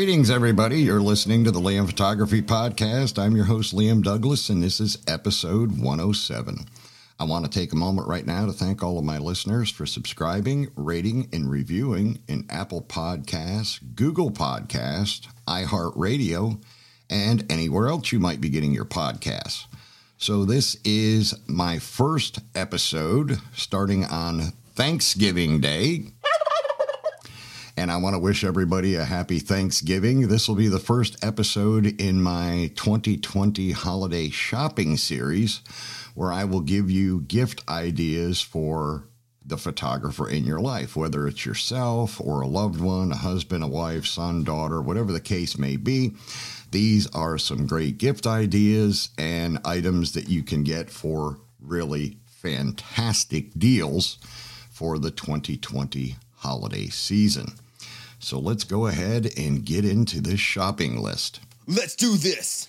Greetings, everybody. You're listening to the Liam Photography Podcast. I'm your host, Liam Douglas, and this is episode 107. I want to take a moment right now to thank all of my listeners for subscribing, rating, and reviewing in Apple Podcasts, Google Podcasts, iHeartRadio, and anywhere else you might be getting your podcasts. So, this is my first episode starting on Thanksgiving Day and I want to wish everybody a happy Thanksgiving. This will be the first episode in my 2020 holiday shopping series where I will give you gift ideas for the photographer in your life, whether it's yourself or a loved one, a husband, a wife, son, daughter, whatever the case may be. These are some great gift ideas and items that you can get for really fantastic deals for the 2020 holiday season. So let's go ahead and get into this shopping list. Let's do this.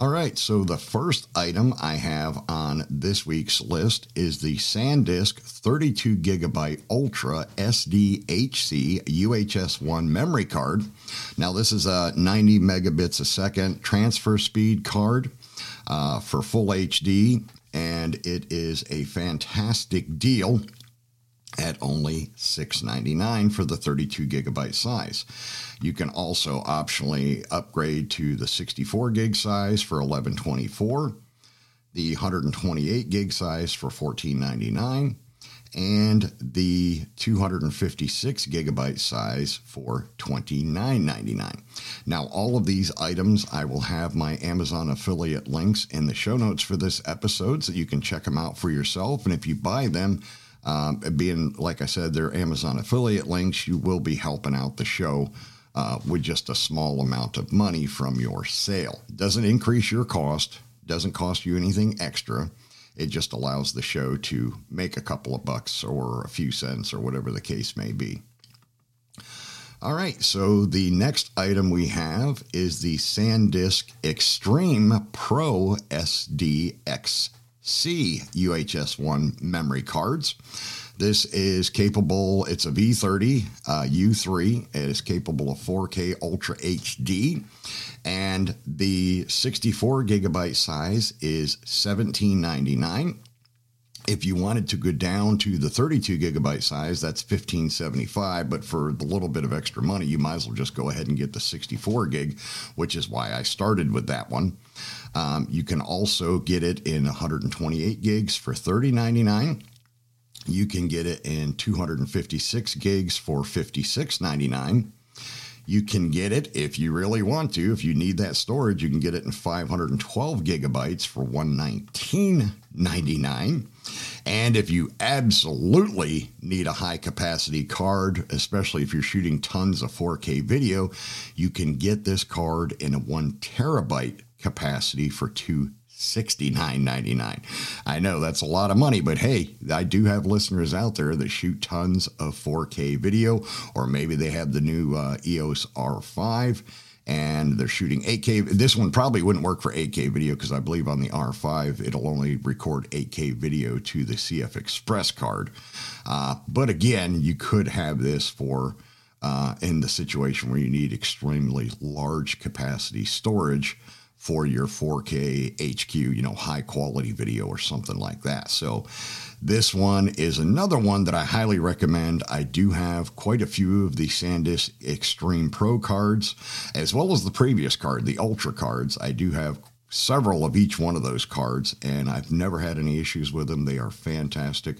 All right, so the first item I have on this week's list is the SanDisk 32 gigabyte Ultra SDHC UHS 1 memory card. Now, this is a 90 megabits a second transfer speed card uh, for full HD, and it is a fantastic deal at only $6.99 for the 32 gigabyte size. You can also optionally upgrade to the 64 gig size for $11.24, the 128 gig size for $14.99, and the 256 gigabyte size for $29.99. Now, all of these items, I will have my Amazon affiliate links in the show notes for this episode so you can check them out for yourself. And if you buy them, um, being, like I said, their Amazon affiliate links, you will be helping out the show uh, with just a small amount of money from your sale. Doesn't increase your cost, doesn't cost you anything extra. It just allows the show to make a couple of bucks or a few cents or whatever the case may be. All right, so the next item we have is the SanDisk Extreme Pro SDX C UHS 1 memory cards. This is capable, it's a V30 uh, U3. It is capable of 4K Ultra HD. And the 64 gigabyte size is $17.99. If you wanted to go down to the 32 gigabyte size, that's 1575. But for the little bit of extra money, you might as well just go ahead and get the 64 gig, which is why I started with that one. Um, you can also get it in 128 gigs for 30.99. You can get it in 256 gigs for 56.99. You can get it if you really want to. If you need that storage, you can get it in 512 gigabytes for 119.99. And if you absolutely need a high capacity card, especially if you're shooting tons of 4K video, you can get this card in a one terabyte capacity for two sixty-nine ninety-nine. I know that's a lot of money, but hey, I do have listeners out there that shoot tons of 4K video, or maybe they have the new uh, EOS R5 and they're shooting 8K. This one probably wouldn't work for 8K video because I believe on the R5 it'll only record 8K video to the CF Express card. Uh, but again, you could have this for uh, in the situation where you need extremely large capacity storage for your 4K HQ, you know, high quality video or something like that. So, this one is another one that I highly recommend. I do have quite a few of the SanDisk Extreme Pro cards, as well as the previous card, the Ultra cards. I do have several of each one of those cards, and I've never had any issues with them. They are fantastic,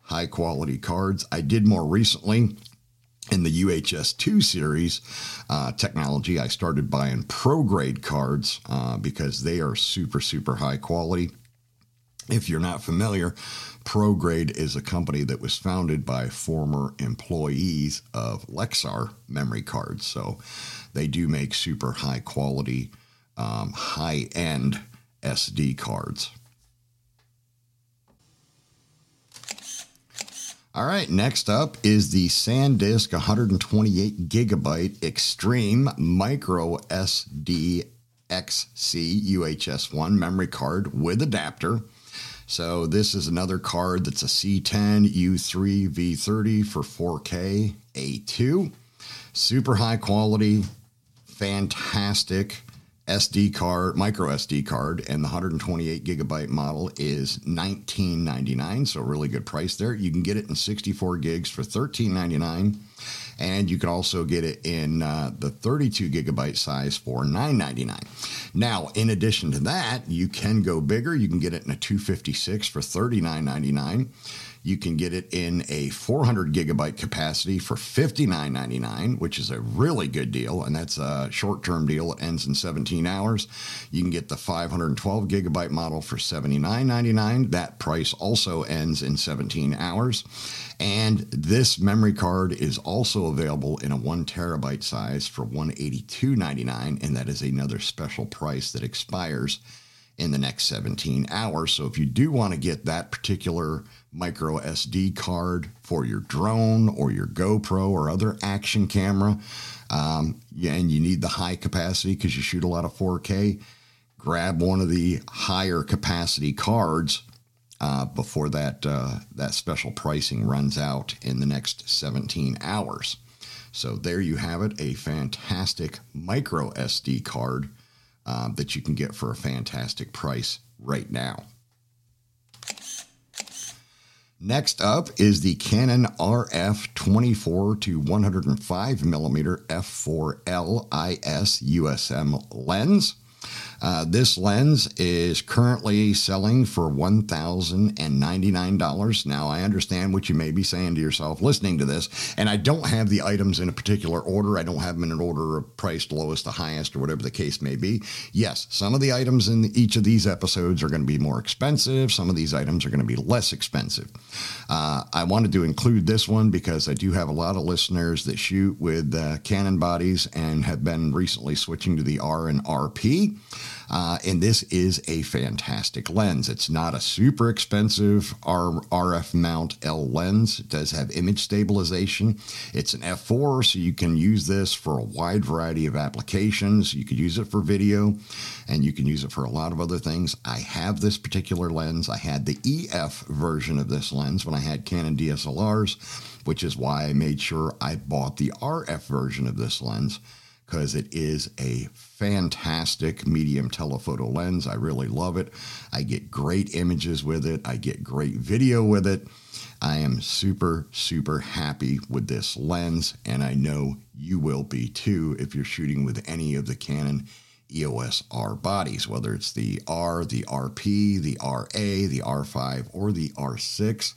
high quality cards. I did more recently in the UHS 2 series uh, technology, I started buying ProGrade cards uh, because they are super, super high quality. If you're not familiar, ProGrade is a company that was founded by former employees of Lexar memory cards. So they do make super high quality, um, high end SD cards. All right, next up is the SanDisk 128 gigabyte Extreme Micro SD XC UHS-1 memory card with adapter. So this is another card that's a C10 U3 V30 for 4K A2. Super high quality, fantastic SD card, micro SD card, and the 128 gigabyte model is 19.99, so really good price there. You can get it in 64 gigs for 13.99, and you can also get it in uh, the 32 gigabyte size for 9.99. Now, in addition to that, you can go bigger. You can get it in a 256 for 39.99. You can get it in a 400 gigabyte capacity for $59.99, which is a really good deal. And that's a short term deal. It ends in 17 hours. You can get the 512 gigabyte model for $79.99. That price also ends in 17 hours. And this memory card is also available in a one terabyte size for $182.99. And that is another special price that expires in the next 17 hours. So if you do want to get that particular micro SD card for your drone or your GoPro or other action camera, um, and you need the high capacity because you shoot a lot of 4K, grab one of the higher capacity cards uh, before that uh, that special pricing runs out in the next 17 hours. So there you have it, a fantastic micro SD card uh, that you can get for a fantastic price right now. Next up is the Canon RF 24 to 105 millimeter f4L IS USM lens. Uh, this lens is currently selling for $1,099. Now, I understand what you may be saying to yourself listening to this, and I don't have the items in a particular order. I don't have them in an order of price lowest to highest or whatever the case may be. Yes, some of the items in each of these episodes are going to be more expensive, some of these items are going to be less expensive. Uh, I wanted to include this one because I do have a lot of listeners that shoot with uh, Canon bodies and have been recently switching to the R and RP. Uh, and this is a fantastic lens. It's not a super expensive R- RF mount L lens. It does have image stabilization. It's an f4, so you can use this for a wide variety of applications. You could use it for video, and you can use it for a lot of other things. I have this particular lens. I had the EF version of this lens when I had Canon DSLRs, which is why I made sure I bought the RF version of this lens because it is a fantastic medium telephoto lens. I really love it. I get great images with it, I get great video with it. I am super, super happy with this lens, and I know you will be too if you're shooting with any of the Canon EOS R bodies, whether it's the R, the RP, the RA, the R5, or the R6.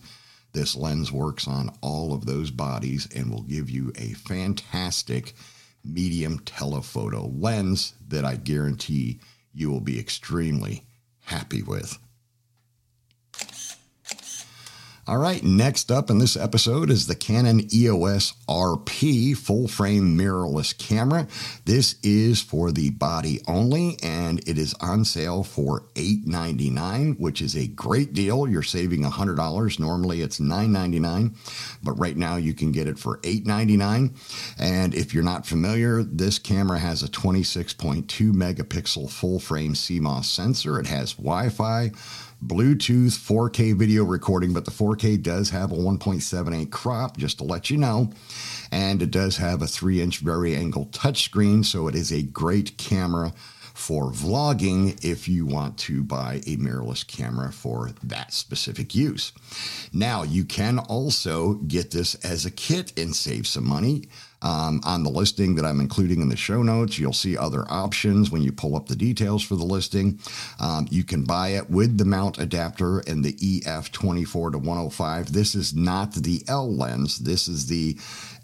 This lens works on all of those bodies and will give you a fantastic medium telephoto lens that I guarantee you will be extremely happy with. All right, next up in this episode is the Canon EOS RP full frame mirrorless camera. This is for the body only and it is on sale for $8.99, which is a great deal. You're saving $100. Normally it's $9.99, but right now you can get it for $8.99. And if you're not familiar, this camera has a 26.2 megapixel full frame CMOS sensor. It has Wi Fi Bluetooth 4K video recording, but the 4K does have a 1.78 crop, just to let you know. And it does have a 3 inch vari angle touchscreen, so it is a great camera for vlogging if you want to buy a mirrorless camera for that specific use. Now, you can also get this as a kit and save some money. Um, on the listing that I'm including in the show notes, you'll see other options when you pull up the details for the listing. Um, you can buy it with the mount adapter and the EF24 to 105. This is not the L lens. This is the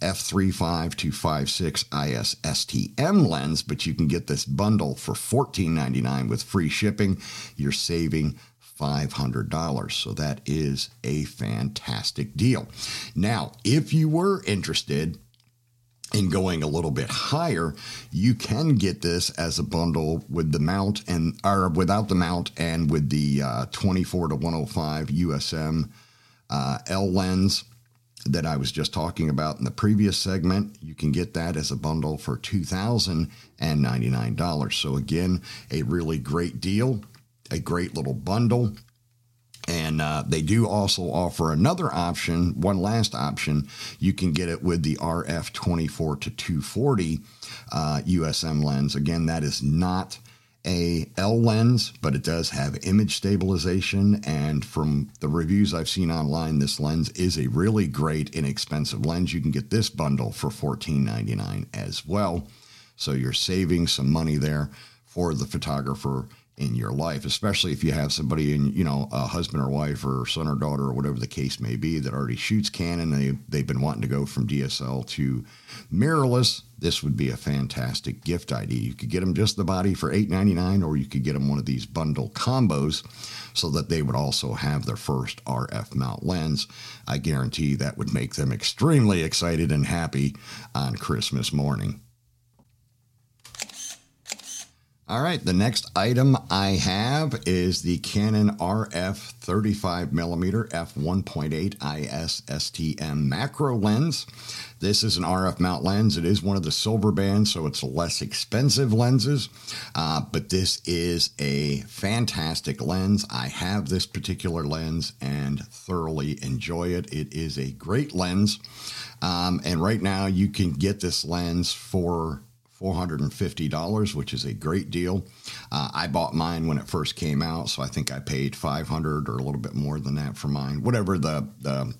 f35 to 56 IS STM lens, but you can get this bundle for $14.99 with free shipping. You're saving $500. So that is a fantastic deal. Now, if you were interested in going a little bit higher, you can get this as a bundle with the mount and or without the mount and with the uh, 24 to 105 USM uh, L lens that I was just talking about in the previous segment. You can get that as a bundle for $2,099. So, again, a really great deal, a great little bundle. And uh, they do also offer another option, one last option. You can get it with the RF 24 to 240 uh, USM lens. Again, that is not a L lens, but it does have image stabilization. And from the reviews I've seen online, this lens is a really great, inexpensive lens. You can get this bundle for $14.99 as well. So you're saving some money there for the photographer in your life, especially if you have somebody in, you know, a husband or wife or son or daughter or whatever the case may be that already shoots Canon. They, they've been wanting to go from DSL to mirrorless. This would be a fantastic gift idea. You could get them just the body for $8.99 or you could get them one of these bundle combos so that they would also have their first RF mount lens. I guarantee that would make them extremely excited and happy on Christmas morning. All right, the next item I have is the Canon RF 35mm f1.8 IS STM macro lens. This is an RF mount lens. It is one of the silver bands, so it's less expensive lenses, uh, but this is a fantastic lens. I have this particular lens and thoroughly enjoy it. It is a great lens, um, and right now you can get this lens for $450, which is a great deal. Uh, I bought mine when it first came out, so I think I paid 500 or a little bit more than that for mine, whatever the, the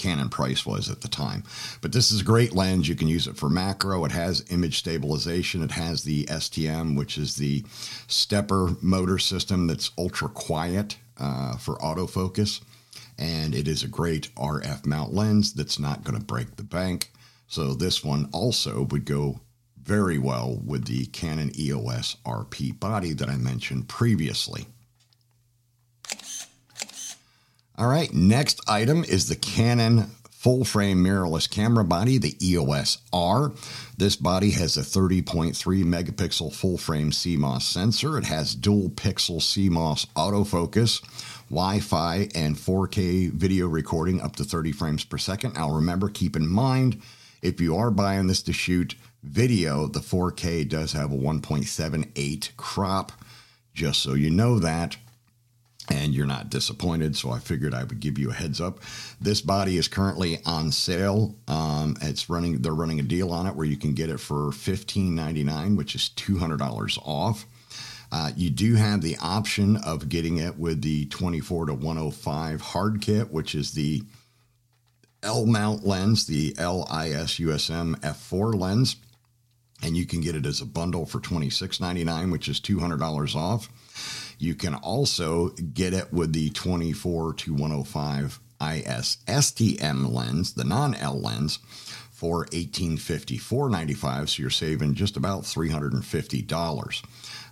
Canon price was at the time. But this is a great lens. You can use it for macro. It has image stabilization. It has the STM, which is the stepper motor system that's ultra quiet uh, for autofocus. And it is a great RF mount lens that's not going to break the bank. So this one also would go very well with the Canon EOS RP body that I mentioned previously. All right, next item is the Canon full frame mirrorless camera body, the EOS R. This body has a 30.3 megapixel full frame CMOS sensor. It has dual pixel CMOS autofocus, Wi Fi, and 4K video recording up to 30 frames per second. Now, remember, keep in mind if you are buying this to shoot video, the 4K does have a 1.78 crop, just so you know that. And you're not disappointed, so I figured I would give you a heads up. This body is currently on sale. Um, it's running; they're running a deal on it where you can get it for $15.99, which is $200 off. Uh, you do have the option of getting it with the 24 to 105 hard kit, which is the L mount lens, the LIS USM f4 lens and you can get it as a bundle for $26.99, which is $200 off. You can also get it with the 24 to 105 IS STM lens, the non L lens, for $1854.95. So you're saving just about $350.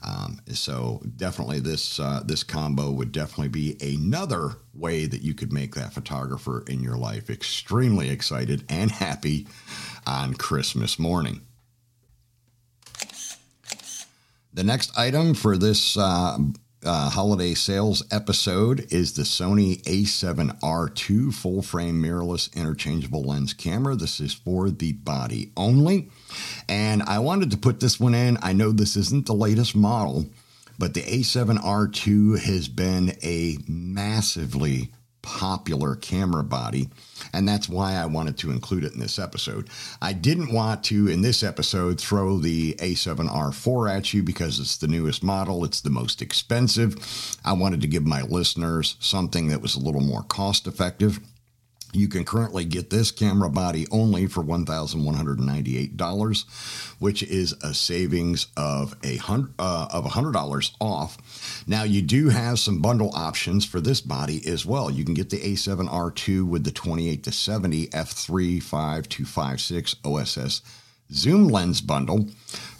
Um, so definitely this uh, this combo would definitely be another way that you could make that photographer in your life extremely excited and happy on Christmas morning. The next item for this uh, uh, holiday sales episode is the Sony a7R2 full frame mirrorless interchangeable lens camera. This is for the body only. And I wanted to put this one in. I know this isn't the latest model, but the A7R2 has been a massively popular camera body, and that's why I wanted to include it in this episode. I didn't want to, in this episode, throw the A7R4 at you because it's the newest model, it's the most expensive. I wanted to give my listeners something that was a little more cost effective. You can currently get this camera body only for $1,198, which is a savings of a hundred uh, of $100 off. Now you do have some bundle options for this body as well. You can get the A7R2 with the 28 to 70 f3 5256 OSS zoom lens bundle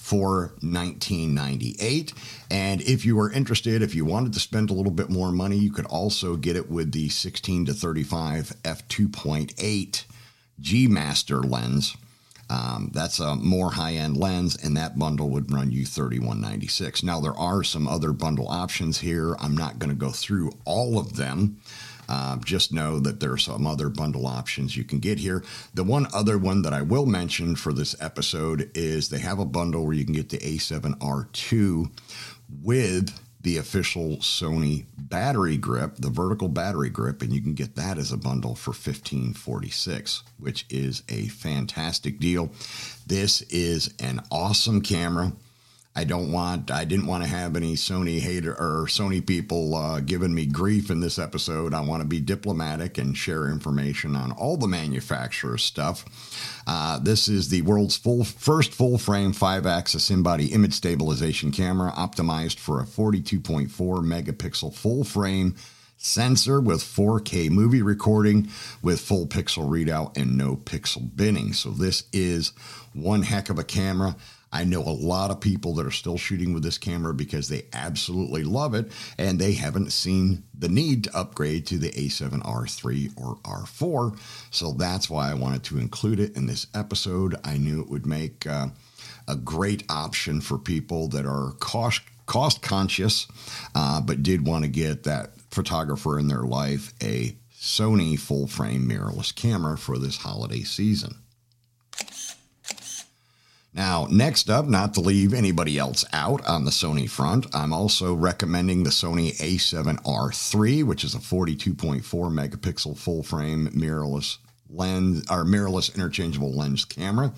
for 1998 and if you were interested if you wanted to spend a little bit more money you could also get it with the 16 to 35 f2.8 g master lens. Um, that's a more high-end lens and that bundle would run you 3196 now there are some other bundle options here. I'm not going to go through all of them uh, just know that there are some other bundle options you can get here. The one other one that I will mention for this episode is they have a bundle where you can get the A7R2 with the official Sony battery grip, the vertical battery grip, and you can get that as a bundle for 1546, which is a fantastic deal. This is an awesome camera. I don't want, I didn't want to have any Sony hater or Sony people uh, giving me grief in this episode. I want to be diplomatic and share information on all the manufacturer stuff. Uh, this is the world's full first full frame five axis in body image stabilization camera optimized for a 42.4 megapixel full frame sensor with 4K movie recording with full pixel readout and no pixel binning. So this is one heck of a camera. I know a lot of people that are still shooting with this camera because they absolutely love it and they haven't seen the need to upgrade to the A7R3 or R4. So that's why I wanted to include it in this episode. I knew it would make uh, a great option for people that are cost, cost conscious, uh, but did want to get that photographer in their life a Sony full frame mirrorless camera for this holiday season. Now, next up, not to leave anybody else out on the Sony front, I'm also recommending the Sony A7R3, which is a 42.4 megapixel full frame mirrorless lens or mirrorless interchangeable lens camera.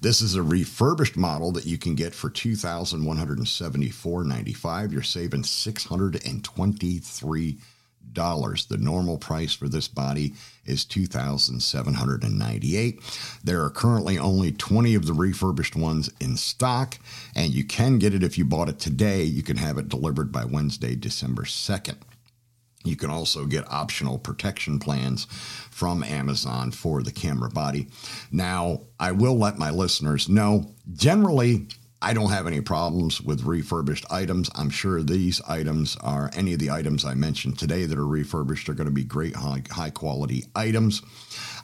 This is a refurbished model that you can get for $2,174.95. You're saving 623 dollars. The normal price for this body is two thousand seven hundred and ninety-eight. There are currently only twenty of the refurbished ones in stock, and you can get it if you bought it today. You can have it delivered by Wednesday, December second. You can also get optional protection plans from Amazon for the camera body. Now, I will let my listeners know generally I don't have any problems with refurbished items. I'm sure these items are any of the items I mentioned today that are refurbished are going to be great high, high quality items.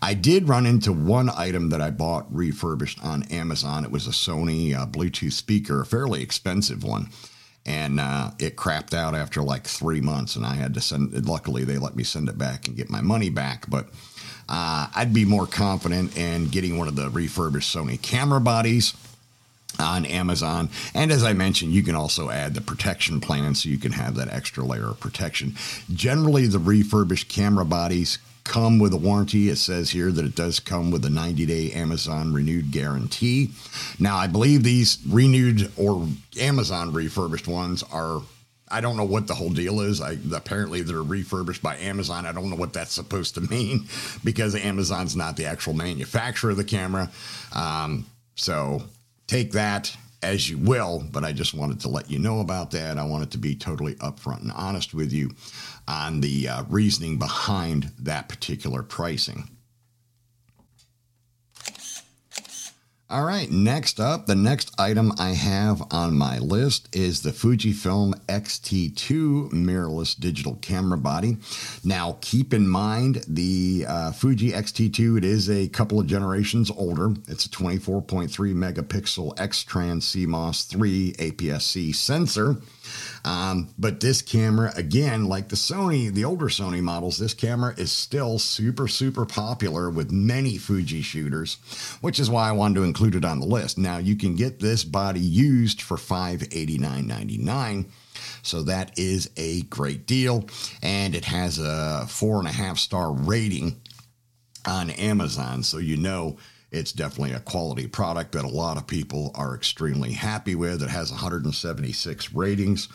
I did run into one item that I bought refurbished on Amazon. It was a Sony uh, Bluetooth speaker, a fairly expensive one. And uh, it crapped out after like three months, and I had to send it. Luckily, they let me send it back and get my money back. But uh, I'd be more confident in getting one of the refurbished Sony camera bodies on Amazon. And as I mentioned, you can also add the protection plan so you can have that extra layer of protection. Generally, the refurbished camera bodies come with a warranty. It says here that it does come with a 90 day Amazon renewed guarantee. Now, I believe these renewed or Amazon refurbished ones are. I don't know what the whole deal is. I, apparently, they're refurbished by Amazon. I don't know what that's supposed to mean because Amazon's not the actual manufacturer of the camera. Um, so take that as you will, but I just wanted to let you know about that. I wanted to be totally upfront and honest with you on the uh, reasoning behind that particular pricing. All right, next up, the next item I have on my list is the Fujifilm X-T2 mirrorless digital camera body. Now, keep in mind the uh, Fuji X-T2, it is a couple of generations older. It's a 24.3 megapixel X-Trans CMOS 3 APS-C sensor. Um, but this camera, again, like the Sony, the older Sony models, this camera is still super, super popular with many Fuji shooters, which is why I wanted to include it on the list. Now, you can get this body used for $589.99. So that is a great deal. And it has a four and a half star rating on Amazon. So you know it's definitely a quality product that a lot of people are extremely happy with. It has 176 ratings.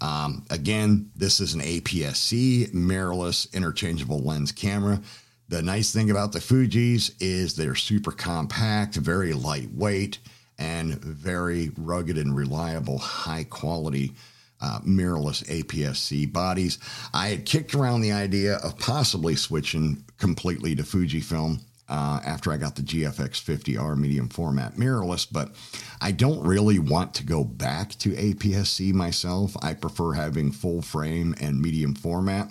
Um, again, this is an APS C mirrorless interchangeable lens camera. The nice thing about the Fuji's is they're super compact, very lightweight, and very rugged and reliable, high quality uh, mirrorless APS C bodies. I had kicked around the idea of possibly switching completely to Fujifilm uh, after I got the GFX 50R medium format mirrorless, but I don't really want to go back to APS-C myself. I prefer having full frame and medium format.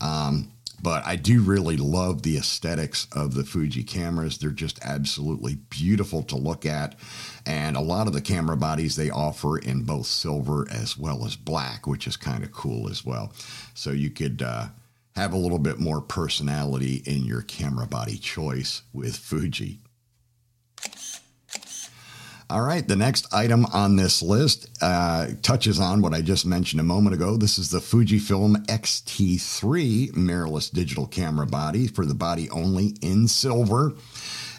Um, but I do really love the aesthetics of the Fuji cameras. They're just absolutely beautiful to look at. And a lot of the camera bodies they offer in both silver as well as black, which is kind of cool as well. So you could uh, have a little bit more personality in your camera body choice with Fuji. All right, the next item on this list uh, touches on what I just mentioned a moment ago. This is the Fujifilm X-T3 mirrorless digital camera body for the body only in silver.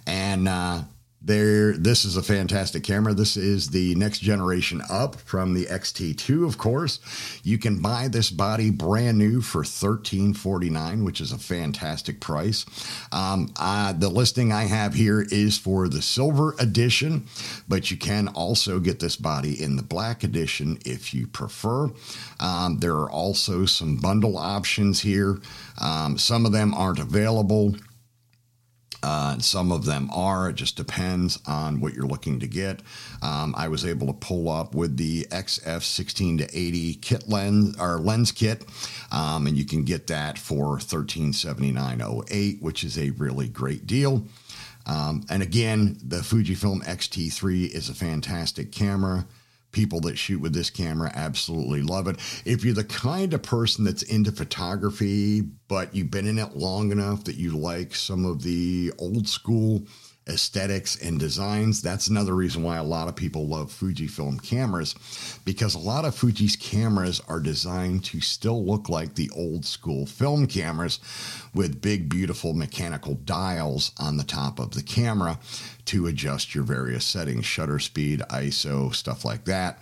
And uh, there, this is a fantastic camera. This is the next generation up from the XT2, of course. You can buy this body brand new for 1349, which is a fantastic price. Um, uh, the listing I have here is for the silver edition, but you can also get this body in the black edition if you prefer. Um, there are also some bundle options here. Um, some of them aren't available. Uh, some of them are. It just depends on what you're looking to get. Um, I was able to pull up with the XF 16 to 80 kit lens or lens kit, um, and you can get that for 1379.08, which is a really great deal. Um, and again, the Fujifilm X-T3 is a fantastic camera people that shoot with this camera absolutely love it. If you're the kind of person that's into photography, but you've been in it long enough that you like some of the old school aesthetics and designs. That's another reason why a lot of people love Fujifilm cameras because a lot of Fuji's cameras are designed to still look like the old school film cameras with big, beautiful mechanical dials on the top of the camera to adjust your various settings, shutter speed, ISO, stuff like that.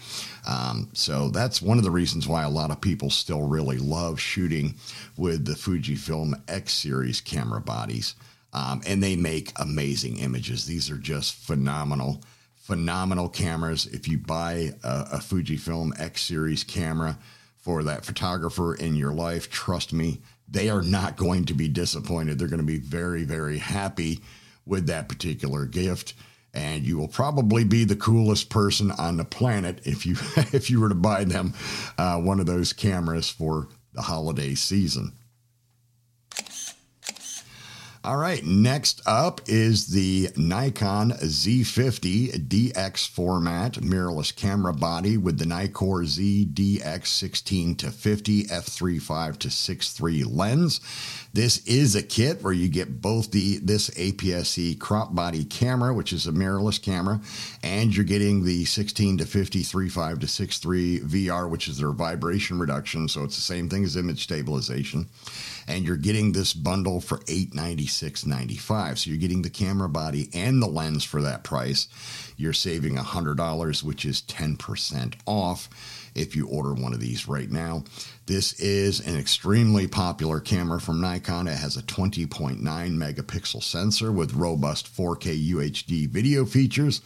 Um, so that's one of the reasons why a lot of people still really love shooting with the Fujifilm X series camera bodies. Um, and they make amazing images. These are just phenomenal, phenomenal cameras. If you buy a, a Fujifilm X series camera for that photographer in your life, trust me, they are not going to be disappointed. They're going to be very, very happy with that particular gift. And you will probably be the coolest person on the planet if you if you were to buy them uh, one of those cameras for the holiday season. All right, next up is the Nikon Z50 DX format mirrorless camera body with the Nikkor Z DX 16 to 50 f3.5 to 6.3 lens. This is a kit where you get both the this APS-C crop body camera, which is a mirrorless camera, and you're getting the 16 to 50 3.5 to 6.3 VR, which is their vibration reduction. So it's the same thing as image stabilization and you're getting this bundle for $896.95. So you're getting the camera body and the lens for that price. You're saving $100, which is 10% off if you order one of these right now. This is an extremely popular camera from Nikon. It has a 20.9 megapixel sensor with robust 4K UHD video features,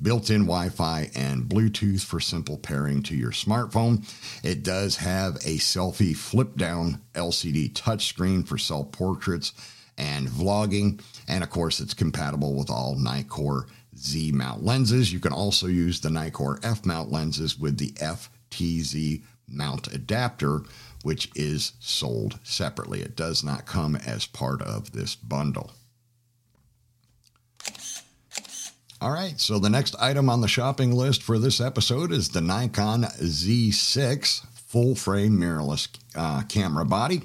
built in Wi Fi, and Bluetooth for simple pairing to your smartphone. It does have a selfie flip down LCD touchscreen for self portraits and vlogging. And of course, it's compatible with all Nikkor Z mount lenses. You can also use the Nikkor F mount lenses with the F TZ mount adapter, which is sold separately. It does not come as part of this bundle. All right, so the next item on the shopping list for this episode is the Nikon Z6 full frame mirrorless uh, camera body.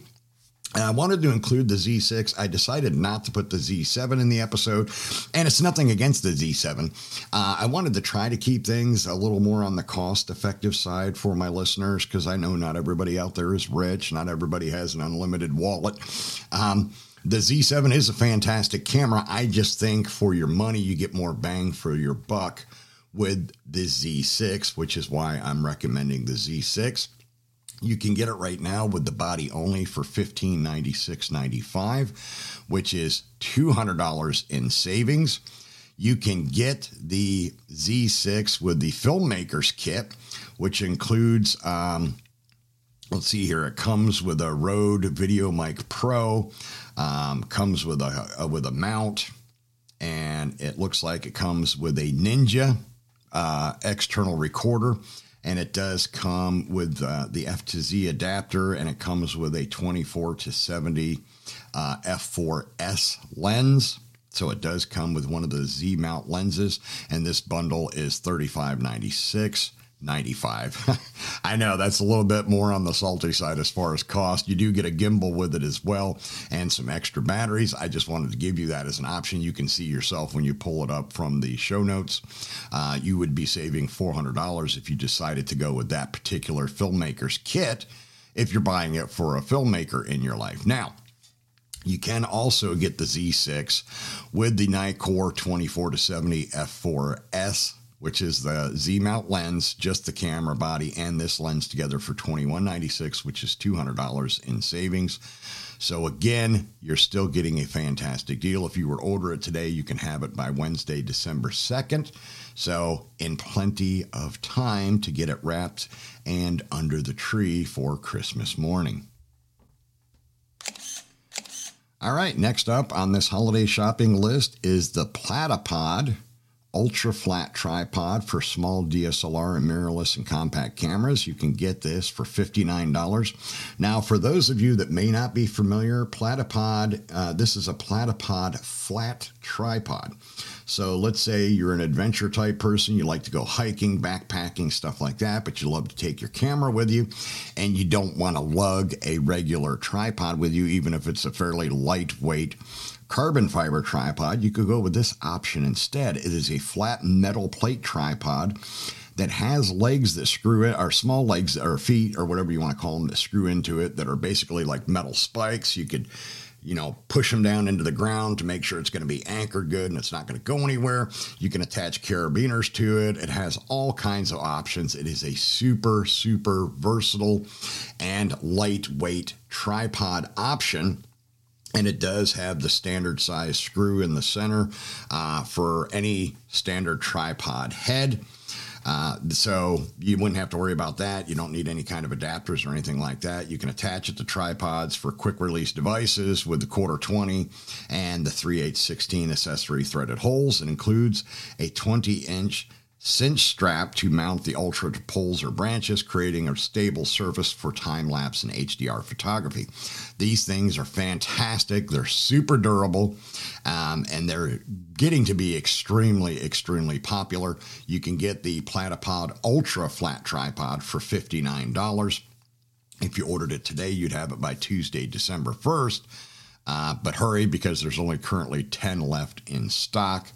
I wanted to include the Z6. I decided not to put the Z7 in the episode, and it's nothing against the Z7. Uh, I wanted to try to keep things a little more on the cost effective side for my listeners because I know not everybody out there is rich, not everybody has an unlimited wallet. Um, the Z7 is a fantastic camera. I just think for your money, you get more bang for your buck with the Z6, which is why I'm recommending the Z6. You can get it right now with the body only for $1596.95, which is $200 in savings. You can get the Z6 with the filmmaker's kit, which includes, um, let's see here, it comes with a Rode VideoMic Pro, um, comes with a, a with a mount, and it looks like it comes with a Ninja uh, external recorder. And it does come with uh, the F to Z adapter, and it comes with a 24 to 70 uh, f4s lens. So it does come with one of the Z mount lenses, and this bundle is 35.96. 95. I know that's a little bit more on the salty side as far as cost. You do get a gimbal with it as well and some extra batteries. I just wanted to give you that as an option. You can see yourself when you pull it up from the show notes. Uh, you would be saving $400 if you decided to go with that particular filmmaker's kit if you're buying it for a filmmaker in your life. Now, you can also get the Z6 with the Nikkor 24 to 70 f4s, which is the Z mount lens, just the camera body and this lens together for $21.96, which is $200 in savings. So again, you're still getting a fantastic deal. If you were order it today, you can have it by Wednesday, December 2nd. So in plenty of time to get it wrapped and under the tree for Christmas morning. All right, next up on this holiday shopping list is the Platypod ultra flat tripod for small DSLR and mirrorless and compact cameras. You can get this for $59. Now, for those of you that may not be familiar, Platypod, uh, this is a Platypod flat tripod. So let's say you're an adventure type person, you like to go hiking, backpacking, stuff like that, but you love to take your camera with you and you don't want to lug a regular tripod with you, even if it's a fairly lightweight carbon fiber tripod. You could go with this option instead. It is a flat metal plate tripod that has legs that screw in, or small legs or feet or whatever you want to call them that screw into it that are basically like metal spikes. You could you know, push them down into the ground to make sure it's going to be anchored good and it's not going to go anywhere. You can attach carabiners to it. It has all kinds of options. It is a super, super versatile and lightweight tripod option. And it does have the standard size screw in the center uh, for any standard tripod head. Uh, so you wouldn't have to worry about that. You don't need any kind of adapters or anything like that. You can attach it to tripods for quick release devices with the quarter 20 and the 3 8 16 accessory threaded holes. It includes a 20 inch cinch strap to mount the ultra to poles or branches, creating a stable surface for time lapse and HDR photography. These things are fantastic. They're super durable, um, and they're getting to be extremely, extremely popular. You can get the Platypod Ultra Flat Tripod for $59. If you ordered it today, you'd have it by Tuesday, December 1st. Uh, but hurry because there's only currently 10 left in stock.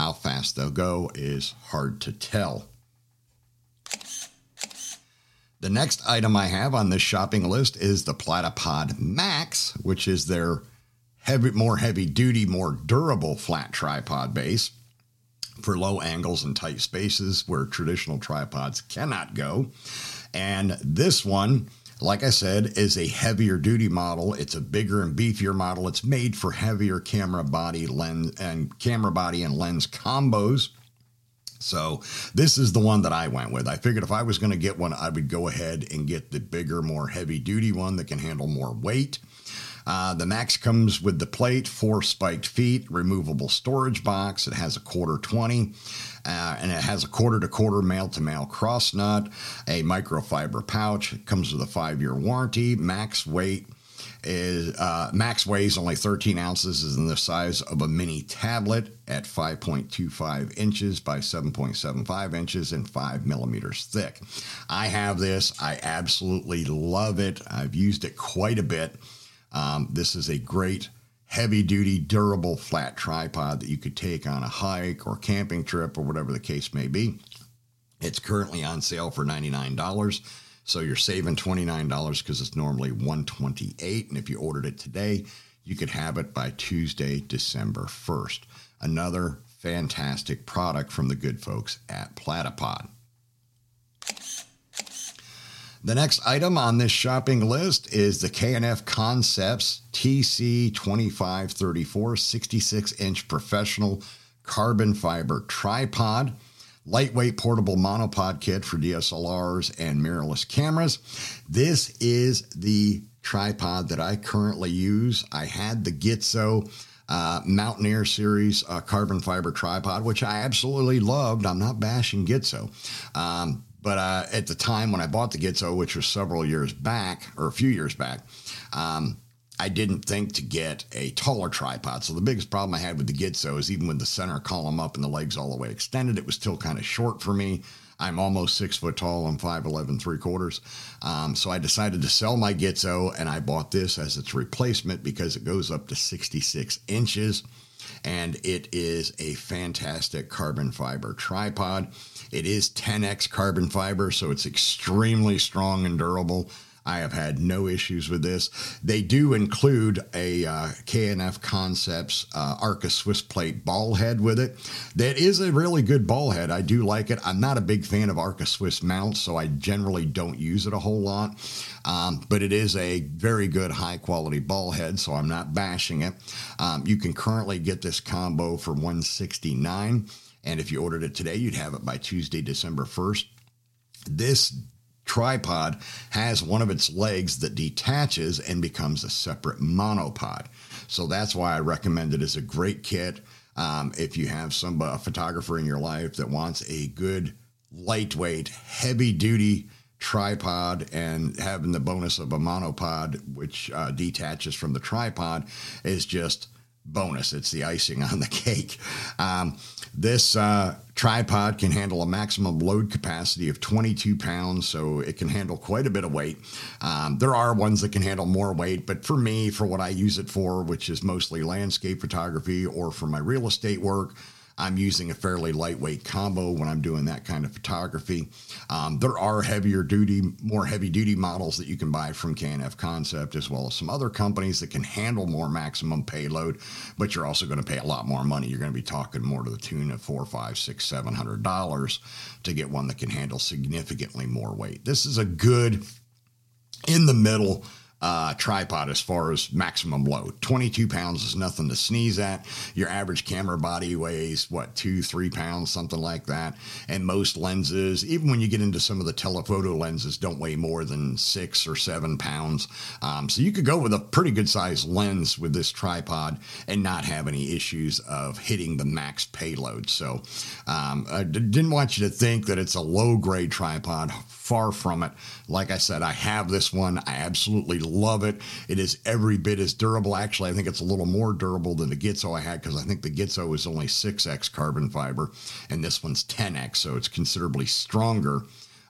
How fast they'll go is hard to tell. The next item I have on this shopping list is the Platypod Max, which is their heavy, more heavy duty, more durable flat tripod base for low angles and tight spaces where traditional tripods cannot go. And this one like I said, is a heavier duty model. It's a bigger and beefier model. It's made for heavier camera body lens and camera body and lens combos. So this is the one that I went with. I figured if I was going to get one, I would go ahead and get the bigger, more heavy duty one that can handle more weight. Uh, the Max comes with the plate, four spiked feet, removable storage box. It has a quarter 20, uh, and it has a quarter to quarter male to male cross nut, a microfiber pouch. It comes with a five year warranty. Max weight is uh, max weighs only 13 ounces is in the size of a mini tablet at 5.25 inches by 7.75 inches and 5 millimeters thick i have this i absolutely love it i've used it quite a bit um, this is a great heavy duty, durable flat tripod that you could take on a hike or camping trip or whatever the case may be. It's currently on sale for $99. So you're saving $29 because it's normally 128. And if you ordered it today, you could have it by Tuesday, December 1st. Another fantastic product from the good folks at Platypod. The next item on this shopping list is the K&F Concepts TC2534 66 inch professional carbon fiber tripod, lightweight portable monopod kit for DSLRs and mirrorless cameras. This is the tripod that I currently use. I had the Gitzo uh, Mountaineer series uh, carbon fiber tripod, which I absolutely loved. I'm not bashing Gitzo. Um, but uh, at the time when I bought the Gitzo, which was several years back or a few years back, um, I didn't think to get a taller tripod. So the biggest problem I had with the Gitzo is even with the center column up and the legs all the way extended, it was still kind of short for me. I'm almost six foot tall. I'm 5'11, three quarters. Um, so I decided to sell my Gitzo and I bought this as its replacement because it goes up to 66 inches and it is a fantastic carbon fiber tripod. It is 10x carbon fiber, so it's extremely strong and durable. I have had no issues with this. They do include a uh, K&F Concepts uh, Arca Swiss plate ball head with it. That is a really good ball head. I do like it. I'm not a big fan of Arca Swiss mounts, so I generally don't use it a whole lot. Um, but it is a very good high quality ball head, so I'm not bashing it. Um, you can currently get this combo for 169 and if you ordered it today, you'd have it by Tuesday, December 1st. This tripod has one of its legs that detaches and becomes a separate monopod. So that's why I recommend it as a great kit. Um, if you have some a photographer in your life that wants a good, lightweight, heavy duty tripod and having the bonus of a monopod, which uh, detaches from the tripod, is just bonus. It's the icing on the cake. Um, this uh, tripod can handle a maximum load capacity of 22 pounds, so it can handle quite a bit of weight. Um, there are ones that can handle more weight, but for me, for what I use it for, which is mostly landscape photography or for my real estate work, I'm using a fairly lightweight combo when I'm doing that kind of photography. Um, there are heavier duty, more heavy duty models that you can buy from K&F Concept, as well as some other companies that can handle more maximum payload, but you're also going to pay a lot more money. You're going to be talking more to the tune of four, five, six, seven hundred dollars to get one that can handle significantly more weight. This is a good in the middle uh, tripod as far as maximum load. 22 pounds is nothing to sneeze at. Your average camera body weighs, what, two, three pounds, something like that. And most lenses, even when you get into some of the telephoto lenses, don't weigh more than six or seven pounds. Um, so you could go with a pretty good sized lens with this tripod and not have any issues of hitting the max payload. So um, I d- didn't want you to think that it's a low grade tripod. Far from it. Like I said, I have this one. I absolutely love it. It is every bit as durable. Actually, I think it's a little more durable than the Gitzo I had because I think the Gitzo is only 6x carbon fiber and this one's 10x, so it's considerably stronger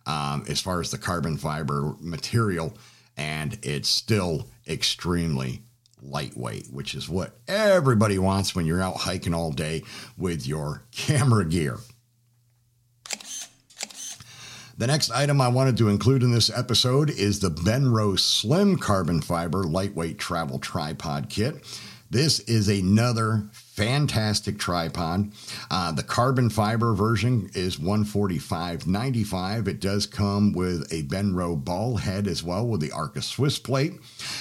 um, as far as the carbon fiber material, and it's still extremely lightweight, which is what everybody wants when you're out hiking all day with your camera gear. The next item I wanted to include in this episode is the Benro Slim Carbon Fiber Lightweight Travel Tripod Kit. This is another fantastic tripod. Uh, the carbon fiber version is 145.95. It does come with a Benro ball head as well with the Arca Swiss plate.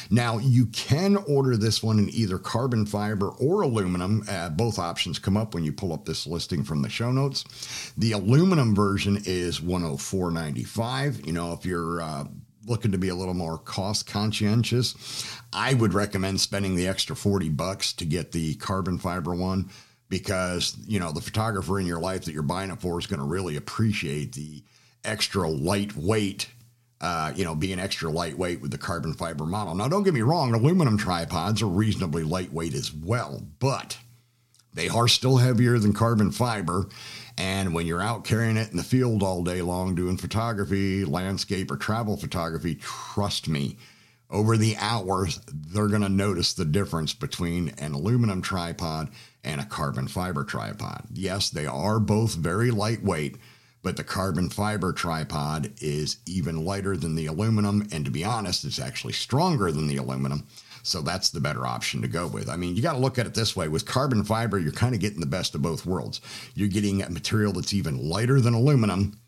Now you can order this one in either carbon fiber or aluminum. Uh, both options come up when you pull up this listing from the show notes. The aluminum version is 104.95. You know if you're uh, looking to be a little more cost conscientious, I would recommend spending the extra 40 bucks to get the carbon fiber one because, you know, the photographer in your life that you're buying it for is going to really appreciate the extra lightweight uh, you know, being extra lightweight with the carbon fiber model. Now, don't get me wrong, aluminum tripods are reasonably lightweight as well, but they are still heavier than carbon fiber. And when you're out carrying it in the field all day long doing photography, landscape, or travel photography, trust me, over the hours, they're going to notice the difference between an aluminum tripod and a carbon fiber tripod. Yes, they are both very lightweight, but the carbon fiber tripod is even lighter than the aluminum. And to be honest, it's actually stronger than the aluminum. So that's the better option to go with. I mean, you got to look at it this way with carbon fiber, you're kind of getting the best of both worlds. You're getting a material that's even lighter than aluminum,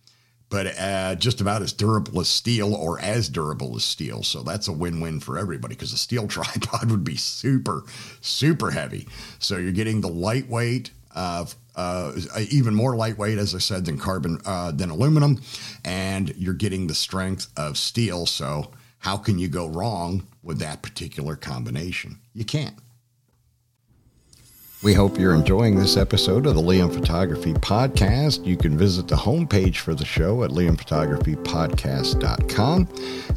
but uh, just about as durable as steel or as durable as steel. So that's a win win for everybody because a steel tripod would be super, super heavy. So you're getting the lightweight of uh, even more lightweight, as I said, than carbon uh, than aluminum, and you're getting the strength of steel. So how can you go wrong with that particular combination? You can't. We hope you're enjoying this episode of the Liam Photography Podcast. You can visit the homepage for the show at liamphotographypodcast.com.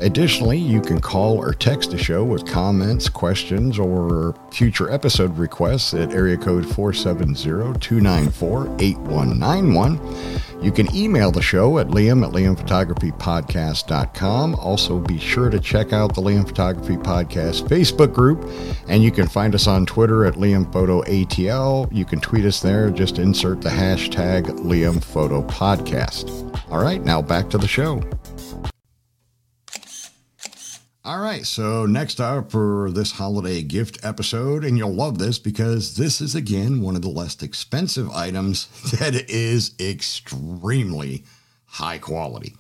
Additionally, you can call or text the show with comments, questions, or future episode requests at area code 470-294-8191. You can email the show at liam at liamphotographypodcast.com. Also, be sure to check out the Liam Photography Podcast Facebook group, and you can find us on Twitter at liamphotoat ATL. You can tweet us there. Just insert the hashtag Liam Photo Podcast. All right, now back to the show. All right, so next up for this holiday gift episode, and you'll love this because this is again one of the less expensive items that is extremely high quality.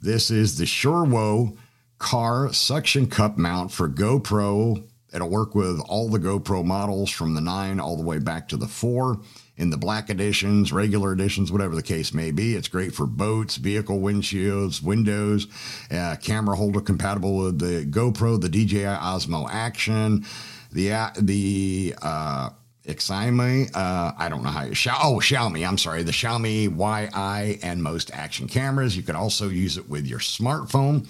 This is the Sherwo car suction cup mount for GoPro It'll work with all the GoPro models from the 9 all the way back to the 4 in the black editions, regular editions, whatever the case may be. It's great for boats, vehicle windshields, windows, uh, camera holder compatible with the GoPro, the DJI Osmo Action, the uh, the uh, Xiaomi, uh, I don't know how you Xiao, oh Xiaomi, I'm sorry, the Xiaomi YI and most action cameras. You can also use it with your smartphone.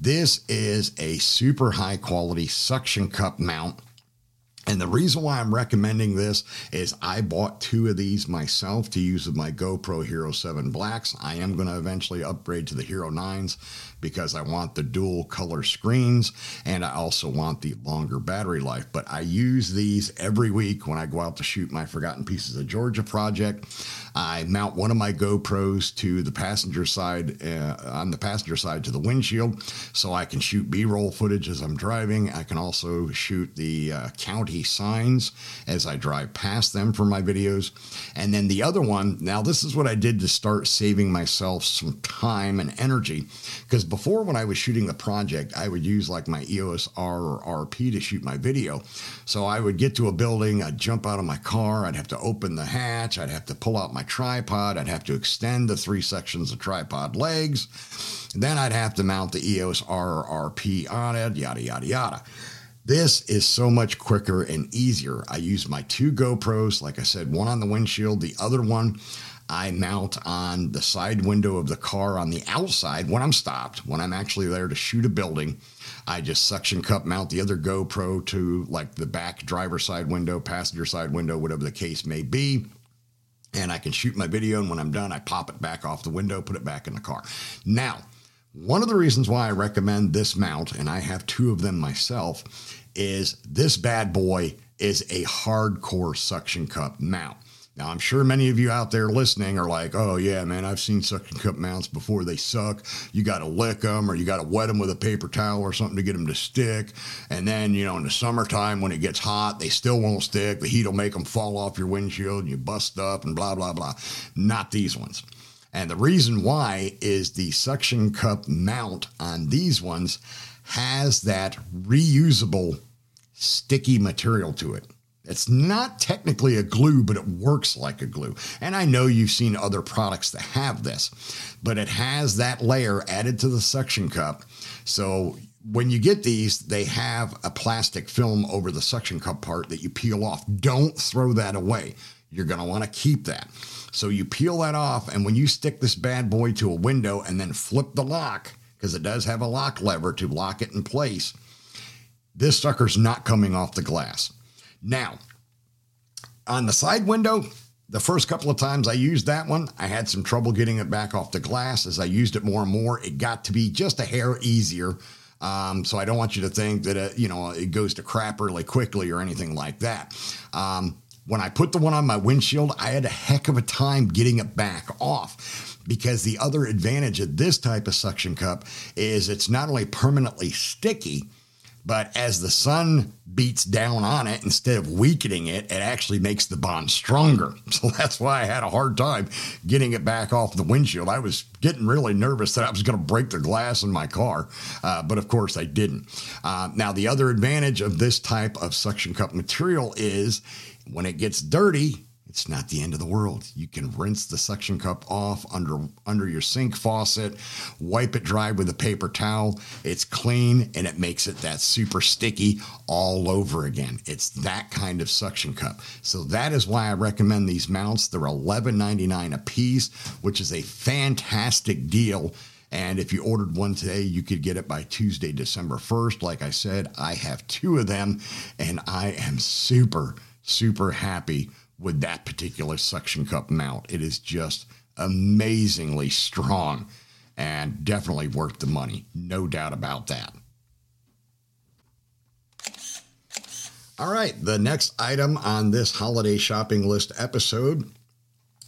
This is a super high quality suction cup mount and the reason why I'm recommending this is I bought two of these myself to use with my GoPro Hero 7 Blacks. I am going to eventually upgrade to the Hero 9s because I want the dual color screens and I also want the longer battery life. But I use these every week when I go out to shoot my Forgotten Pieces of Georgia project. I mount one of my GoPros to the passenger side, uh, on the passenger side to the windshield, so I can shoot B roll footage as I'm driving. I can also shoot the uh, county signs as I drive past them for my videos. And then the other one, now this is what I did to start saving myself some time and energy. Because before, when I was shooting the project, I would use like my EOS R or RP to shoot my video. So I would get to a building, I'd jump out of my car, I'd have to open the hatch, I'd have to pull out my tripod, I'd have to extend the three sections of tripod legs. Then I'd have to mount the EOS R or RP on it, yada, yada, yada. This is so much quicker and easier. I use my two GoPros, like I said, one on the windshield, the other one I mount on the side window of the car on the outside when I'm stopped, when I'm actually there to shoot a building. I just suction cup mount the other GoPro to like the back driver side window, passenger side window, whatever the case may be. And I can shoot my video. And when I'm done, I pop it back off the window, put it back in the car. Now, one of the reasons why I recommend this mount, and I have two of them myself, is this bad boy is a hardcore suction cup mount. Now, I'm sure many of you out there listening are like, oh, yeah, man, I've seen suction cup mounts before. They suck. You got to lick them or you got to wet them with a paper towel or something to get them to stick. And then, you know, in the summertime when it gets hot, they still won't stick. The heat will make them fall off your windshield and you bust up and blah, blah, blah. Not these ones. And the reason why is the suction cup mount on these ones has that reusable sticky material to it. It's not technically a glue, but it works like a glue. And I know you've seen other products that have this, but it has that layer added to the suction cup. So when you get these, they have a plastic film over the suction cup part that you peel off. Don't throw that away. You're going to want to keep that. So you peel that off, and when you stick this bad boy to a window and then flip the lock, because it does have a lock lever to lock it in place, this sucker's not coming off the glass. Now, on the side window, the first couple of times I used that one, I had some trouble getting it back off the glass. As I used it more and more, it got to be just a hair easier. Um, so I don't want you to think that it, you know it goes to crap really quickly or anything like that. Um, when I put the one on my windshield, I had a heck of a time getting it back off because the other advantage of this type of suction cup is it's not only permanently sticky, but as the sun beats down on it, instead of weakening it, it actually makes the bond stronger. So that's why I had a hard time getting it back off the windshield. I was getting really nervous that I was going to break the glass in my car, uh, but of course I didn't. Uh, now, the other advantage of this type of suction cup material is when it gets dirty, it's not the end of the world. You can rinse the suction cup off under under your sink faucet, wipe it dry with a paper towel. It's clean and it makes it that super sticky all over again. It's that kind of suction cup. So that is why I recommend these mounts. They're $11.99 a piece, which is a fantastic deal. And if you ordered one today, you could get it by Tuesday, December 1st. Like I said, I have two of them and I am super, super happy with that particular suction cup mount. It is just amazingly strong and definitely worth the money. No doubt about that. All right, the next item on this holiday shopping list episode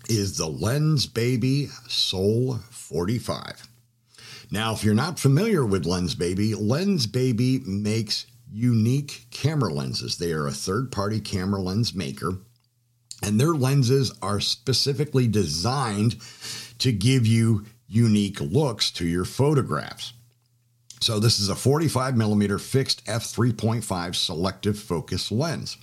is the Lensbaby Soul 45. Now, if you're not familiar with Lensbaby, Lensbaby makes unique camera lenses. They are a third party camera lens maker and their lenses are specifically designed to give you unique looks to your photographs. So, this is a 45 millimeter fixed f3.5 selective focus lens.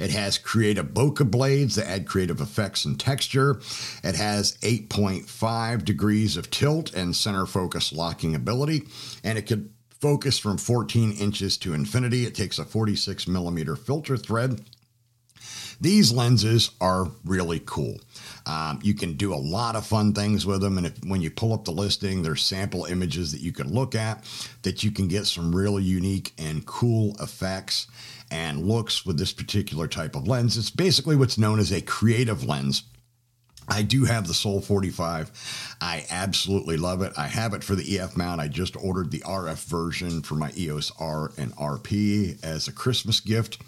It has creative bokeh blades that add creative effects and texture. It has 8.5 degrees of tilt and center focus locking ability, and it could focus from 14 inches to infinity. It takes a 46 millimeter filter thread these lenses are really cool. Um, you can do a lot of fun things with them. And if, when you pull up the listing, there's sample images that you can look at that you can get some really unique and cool effects and looks with this particular type of lens. It's basically what's known as a creative lens. I do have the Soul 45. I absolutely love it. I have it for the EF mount. I just ordered the RF version for my EOS R and RP as a Christmas gift.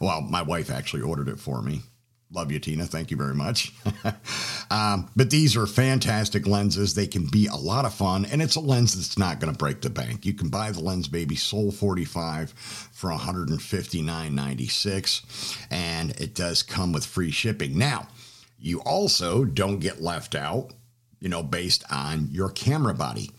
Well, my wife actually ordered it for me. Love you, Tina. Thank you very much. um, but these are fantastic lenses. They can be a lot of fun, and it's a lens that's not going to break the bank. You can buy the Lensbaby Soul 45 for $159.96, and it does come with free shipping. Now, you also don't get left out, you know, based on your camera body.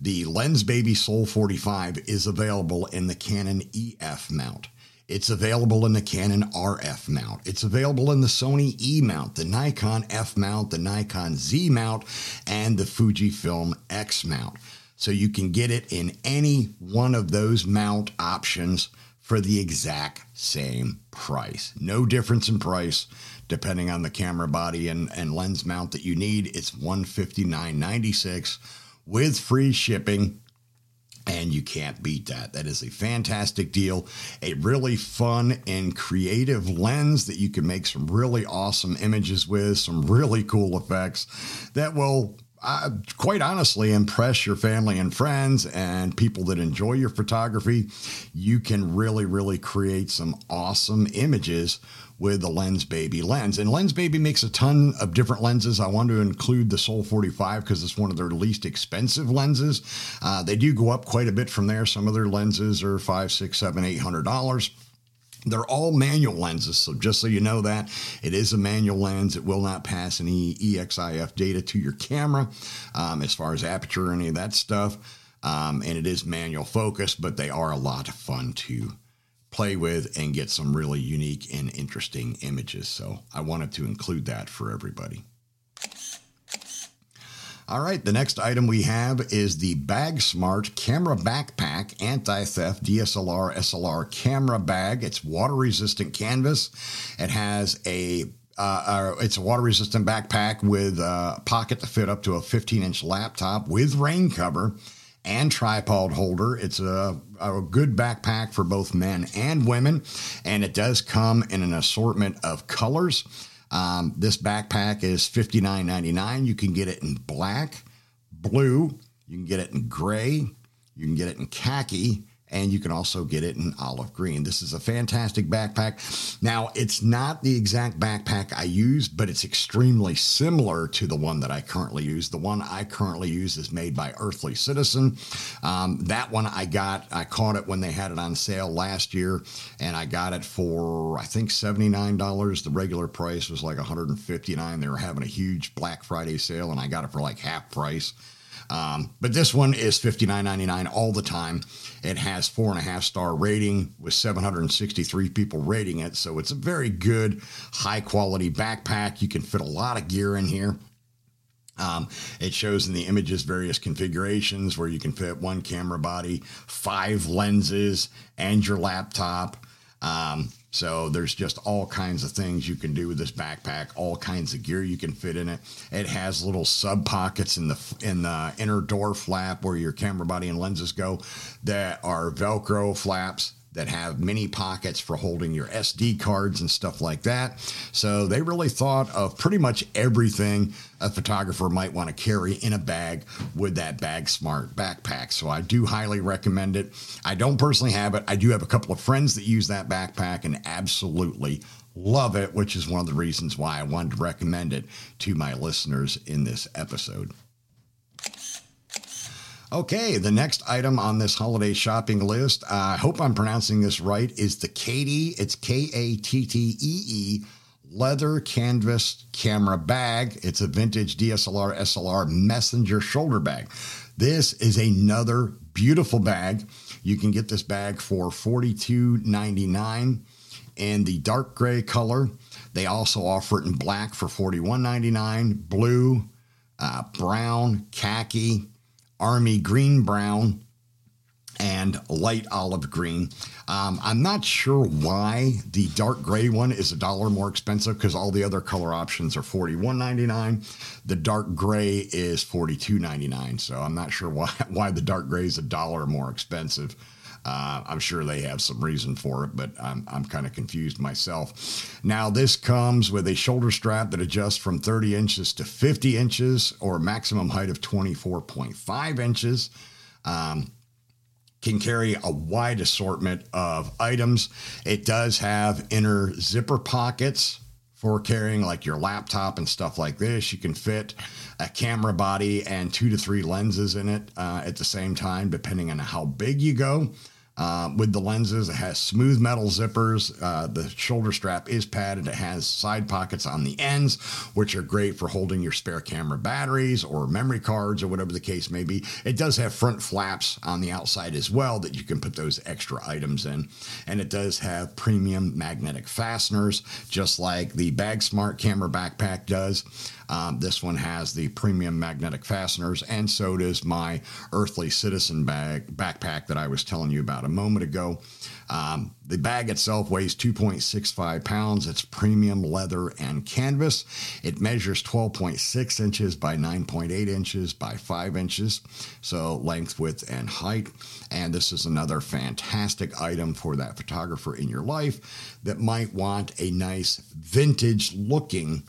The Lensbaby Soul 45 is available in the Canon EF mount. It's available in the Canon RF mount. It's available in the Sony E mount, the Nikon F mount, the Nikon Z mount, and the Fujifilm X mount. So you can get it in any one of those mount options for the exact same price. No difference in price depending on the camera body and, and lens mount that you need. It's $159.96 with free shipping. And you can't beat that. That is a fantastic deal. A really fun and creative lens that you can make some really awesome images with, some really cool effects that will uh, quite honestly impress your family and friends and people that enjoy your photography. You can really, really create some awesome images with the Lensbaby lens. And Lensbaby makes a ton of different lenses. I want to include the Soul 45 because it's one of their least expensive lenses. Uh, they do go up quite a bit from there. Some of their lenses are five, six, seven, eight hundred dollars. They're all manual lenses, so just so you know that it is a manual lens. It will not pass any EXIF data to your camera um, as far as aperture or any of that stuff. Um, and it is manual focus, but they are a lot of fun to play with and get some really unique and interesting images. So I wanted to include that for everybody. All right, the next item we have is the Bag Smart Camera Backpack Anti Theft DSLR SLR Camera Bag. It's water resistant canvas. It has a uh, uh, it's a water resistant backpack with a pocket to fit up to a 15 inch laptop with rain cover and tripod holder. It's a, a good backpack for both men and women, and it does come in an assortment of colors. Um, this backpack is $59.99. You can get it in black, blue, you can get it in gray, you can get it in khaki, and you can also get it in olive green. This is a fantastic backpack. Now, it's not the exact backpack I use, but it's extremely similar to the one that I currently use. The one I currently use is made by Earthly Citizen. Um, that one I got, I caught it when they had it on sale last year, and I got it for, I think, $79. The regular price was like 159. They were having a huge Black Friday sale, and I got it for like half price. Um, but this one is $59.99 all the time. It has four and a half star rating with 763 people rating it. So it's a very good, high quality backpack. You can fit a lot of gear in here. Um, it shows in the images various configurations where you can fit one camera body, five lenses, and your laptop. Um, so there's just all kinds of things you can do with this backpack, all kinds of gear you can fit in it. It has little sub pockets in the in the inner door flap where your camera body and lenses go that are Velcro flaps that have mini pockets for holding your SD cards and stuff like that. So they really thought of pretty much everything a photographer might want to carry in a bag with that Bag Smart backpack. So I do highly recommend it. I don't personally have it. I do have a couple of friends that use that backpack and absolutely love it, which is one of the reasons why I wanted to recommend it to my listeners in this episode. Okay, the next item on this holiday shopping list, uh, I hope I'm pronouncing this right, is the Kattee. It's K A T T E E leather canvas camera bag. It's a vintage DSLR SLR messenger shoulder bag. This is another beautiful bag. You can get this bag for $42.99 in the dark gray color. They also offer it in black for $41.99, blue, uh, brown, khaki army green brown and light olive green. Um, I'm not sure why the dark gray one is a dollar more expensive because all the other color options are $41.99. The dark gray is $42.99. So I'm not sure why, why the dark gray is a dollar more expensive. Uh, I'm sure they have some reason for it, but I'm, I'm kind of confused myself. Now, this comes with a shoulder strap that adjusts from 30 inches to 50 inches or maximum height of 24.5 inches. Um, can carry a wide assortment of items. It does have inner zipper pockets for carrying like your laptop and stuff like this. You can fit a camera body and two to three lenses in it uh, at the same time, depending on how big you go. Uh, with the lenses. It has smooth metal zippers. Uh, the shoulder strap is padded. It has side pockets on the ends, which are great for holding your spare camera batteries or memory cards or whatever the case may be. It does have front flaps on the outside as well that you can put those extra items in. And it does have premium magnetic fasteners, just like the Bag Smart camera backpack does. Um, this one has the premium magnetic fasteners, and so does my Earthly Citizen bag backpack that I was telling you about a moment ago. Um, the bag itself weighs 2.65 pounds. It's premium leather and canvas. It measures 12.6 inches by 9.8 inches by 5 inches, so length, width, and height. And this is another fantastic item for that photographer in your life that might want a nice vintage looking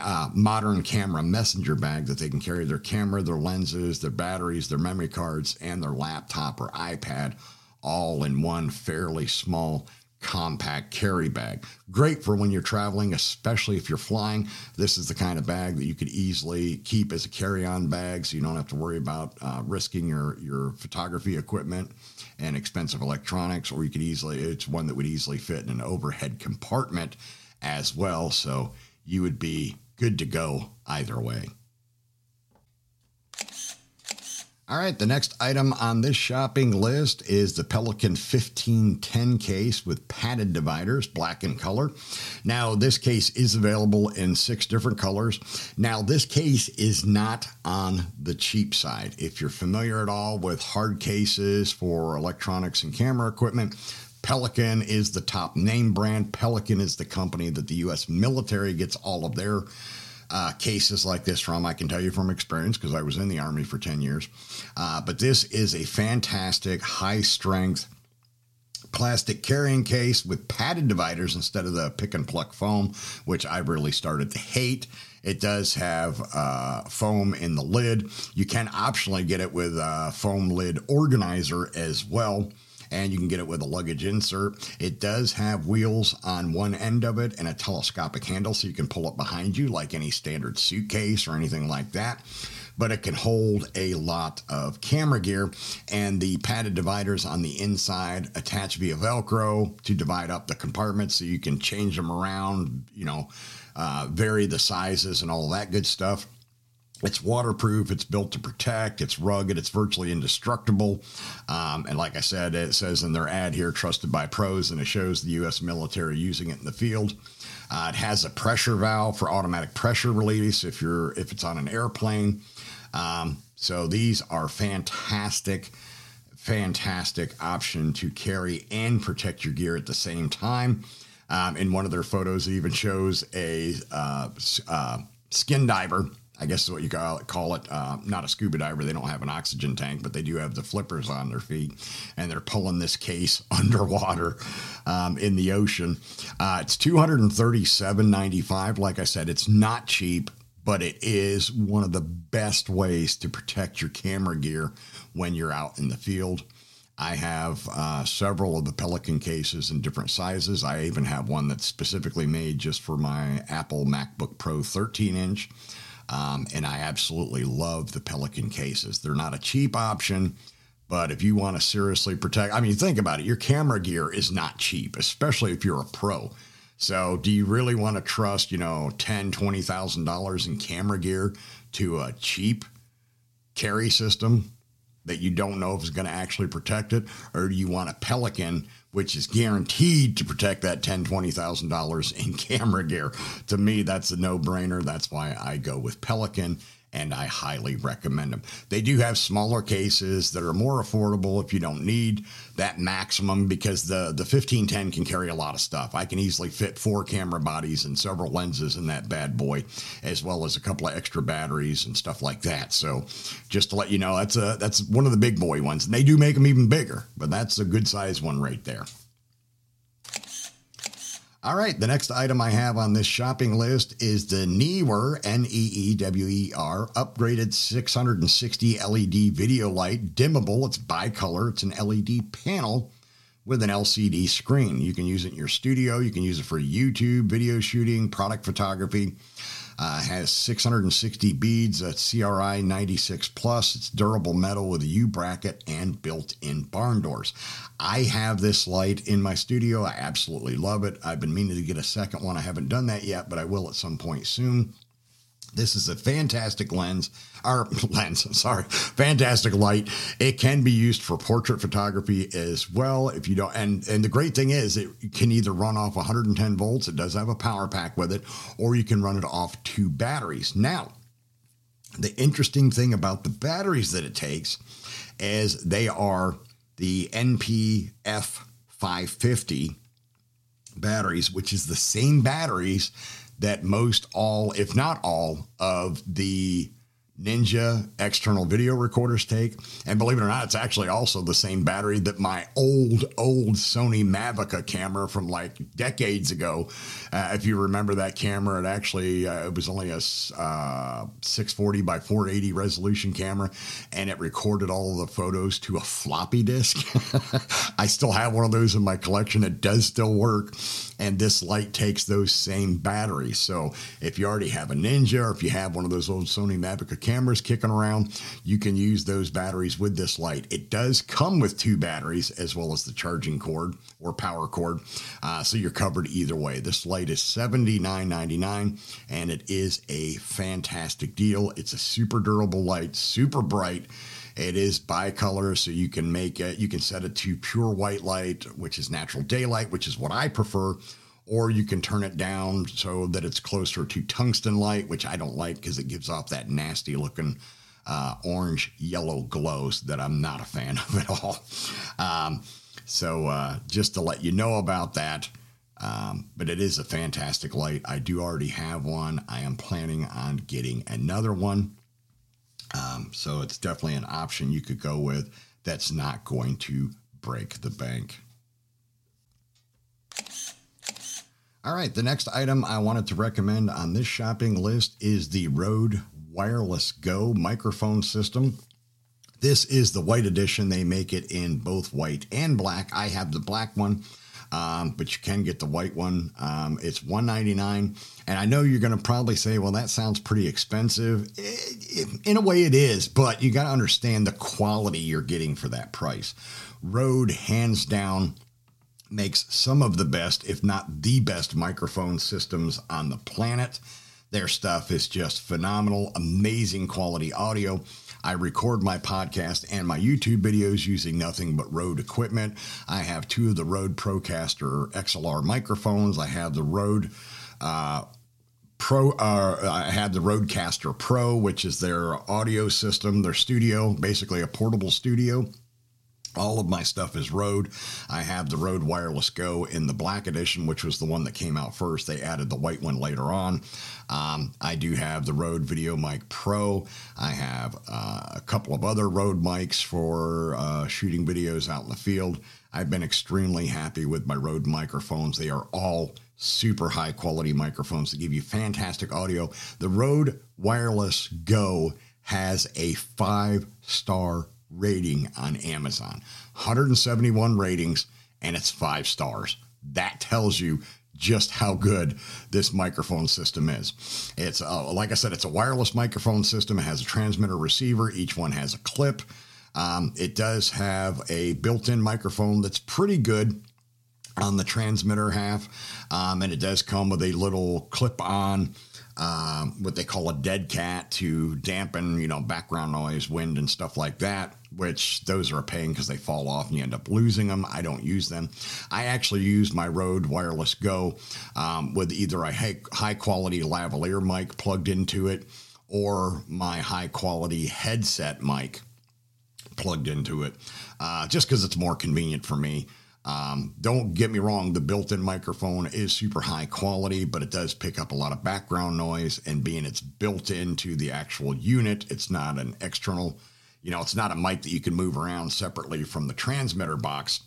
uh, modern camera messenger bag that they can carry their camera, their lenses, their batteries, their memory cards, and their laptop or iPad all in one fairly small compact carry bag. Great for when you're traveling, especially if you're flying. This is the kind of bag that you could easily keep as a carry-on bag, so you don't have to worry about uh, risking your your photography equipment and expensive electronics. Or you could easily, it's one that would easily fit in an overhead compartment as well. So you would be good to go either way. All right, the next item on this shopping list is the Pelican 1510 case with padded dividers, black in color. Now, this case is available in six different colors. Now, this case is not on the cheap side. If you're familiar at all with hard cases for electronics and camera equipment, Pelican is the top name brand. Pelican is the company that the U.S. military gets all of their uh, cases like this from. I can tell you from experience because I was in the Army for 10 years. Uh, but this is a fantastic, high strength plastic carrying case with padded dividers instead of the pick and pluck foam, which I really started to hate. It does have uh, foam in the lid. You can optionally get it with a foam lid organizer as well and you can get it with a luggage insert. It does have wheels on one end of it and a telescopic handle so you can pull it behind you like any standard suitcase or anything like that but it can hold a lot of camera gear. And the padded dividers on the inside attach via Velcro to divide up the compartments so you can change them around, you know, uh, vary the sizes and all that good stuff. It's waterproof. It's built to protect. It's rugged. It's virtually indestructible. Um, and like I said, it says in their ad here, trusted by pros, and it shows the U.S. military using it in the field. Uh, it has a pressure valve for automatic pressure release if you're if it's on an airplane. Um, so these are fantastic, fantastic option to carry and protect your gear at the same time. Um, in one of their photos, it even shows a uh, uh, skin diver I guess is what you call it. Uh, not a scuba diver. They don't have an oxygen tank, but they do have the flippers on their feet, and they're pulling this case underwater um, in the ocean. Uh, it's two hundred and thirty-seven ninety-five. Like I said, it's not cheap, but it is one of the best ways to protect your camera gear when you're out in the field. I have uh, several of the Pelican cases in different sizes. I even have one that's specifically made just for my Apple MacBook Pro 13 inch. Um, and I absolutely love the Pelican cases. They're not a cheap option, but if you want to seriously protect, I mean, think about it. Your camera gear is not cheap, especially if you're a pro. So, do you really want to trust, you know, ten, twenty thousand dollars in camera gear to a cheap carry system that you don't know if it's going to actually protect it, or do you want a Pelican which is guaranteed to protect that ten, twenty thousand dollars in camera gear. To me, that's a no-brainer. That's why I go with Pelican and I highly recommend them. They do have smaller cases that are more affordable if you don't need that maximum because the the 1510 can carry a lot of stuff. I can easily fit four camera bodies and several lenses in that bad boy as well as a couple of extra batteries and stuff like that. So just to let you know that's a that's one of the big boy ones. And they do make them even bigger, but that's a good size one right there. All right, the next item I have on this shopping list is the Neewer, N E E W E R, upgraded 660 LED video light, dimmable. It's bicolor, it's an LED panel with an LCD screen. You can use it in your studio, you can use it for YouTube, video shooting, product photography. Uh, has 660 beads, a CRI 96 plus. It's durable metal with a U bracket and built-in barn doors. I have this light in my studio. I absolutely love it. I've been meaning to get a second one. I haven't done that yet, but I will at some point soon. This is a fantastic lens, or lens, sorry, fantastic light. It can be used for portrait photography as well. If you don't, and and the great thing is, it can either run off 110 volts. It does have a power pack with it, or you can run it off two batteries. Now, the interesting thing about the batteries that it takes is they are the NPF 550 batteries, which is the same batteries that most all, if not all, of the Ninja external video recorders take. And believe it or not, it's actually also the same battery that my old, old Sony Mavica camera from like decades ago. Uh, if you remember that camera, it actually uh, it was only a uh, 640 by 480 resolution camera, and it recorded all of the photos to a floppy disk. I still have one of those in my collection. It does still work, and this light takes those same batteries. So if you already have a Ninja, or if you have one of those old Sony Mavica cameras kicking around, you can use those batteries with this light. It does come with two batteries as well as the charging cord or power cord. Uh, so you're covered either way. This light is $79.99 and it is a fantastic deal. It's a super durable light, super bright. It is bicolor, so you can make it, you can set it to pure white light, which is natural daylight, which is what I prefer, or you can turn it down so that it's closer to tungsten light, which I don't like because it gives off that nasty looking uh, orange yellow glows that I'm not a fan of at all. Um, so uh, just to let you know about that. Um, but it is a fantastic light. I do already have one. I am planning on getting another one. Um, so it's definitely an option you could go with that's not going to break the bank. All right, the next item I wanted to recommend on this shopping list is the Rode Wireless Go microphone system. This is the white edition. They make it in both white and black. I have the black one, um, but you can get the white one. Um, it's one ninety nine, and I know you're going to probably say, "Well, that sounds pretty expensive." It, it, in a way, it is, but you got to understand the quality you're getting for that price. Rode, hands down, makes some of the best, if not the best, microphone systems on the planet. Their stuff is just phenomenal, amazing quality audio. I record my podcast and my YouTube videos using nothing but Rode equipment. I have two of the Rode Procaster XLR microphones. I have the Rode uh, Pro. Uh, I have the Rodecaster Pro, which is their audio system, their studio, basically a portable studio. All of my stuff is Rode. I have the Rode Wireless Go in the black edition, which was the one that came out first. They added the white one later on. Um, I do have the Rode Video Mic Pro. I have uh, a couple of other Rode mics for uh, shooting videos out in the field. I've been extremely happy with my Rode microphones. They are all super high quality microphones that give you fantastic audio. The Rode Wireless Go has a five star rating on Amazon 171 ratings, and it's five stars. That tells you just how good this microphone system is. It's uh, like I said, it's a wireless microphone system. It has a transmitter receiver. Each one has a clip. Um, it does have a built-in microphone that's pretty good on the transmitter half, um, and it does come with a little clip-on um, what they call a dead cat to dampen, you know, background noise, wind, and stuff like that. Which those are a pain because they fall off and you end up losing them. I don't use them. I actually use my Rode Wireless Go um, with either a high, quality lavalier mic plugged into it or my high quality headset mic plugged into it, uh, just because it's more convenient for me. Um, don't get me wrong, the built in microphone is super high quality, but it does pick up a lot of background noise. And being it's built into the actual unit, it's not an external, you know, it's not a mic that you can move around separately from the transmitter box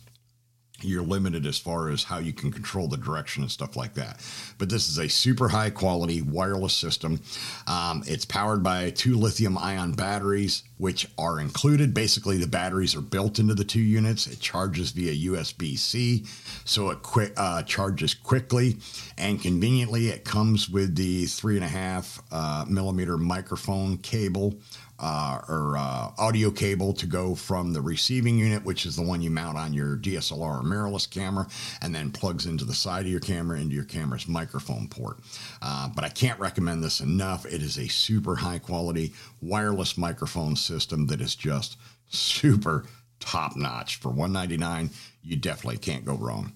you're limited as far as how you can control the direction and stuff like that. But this is a super high quality wireless system. Um, it's powered by two lithium ion batteries, which are included. Basically, the batteries are built into the two units. It charges via USB C, so it uh, charges quickly and conveniently. It comes with the three and a half uh, millimeter microphone cable uh, or uh, audio cable to go from the receiving unit, which is the one you mount on your DSLR or mirrorless camera, and then plugs into the side of your camera into your camera's microphone port. Uh, but I can't recommend this enough. It is a super high quality wireless microphone system that is just super top notch. For 199 you definitely can't go wrong.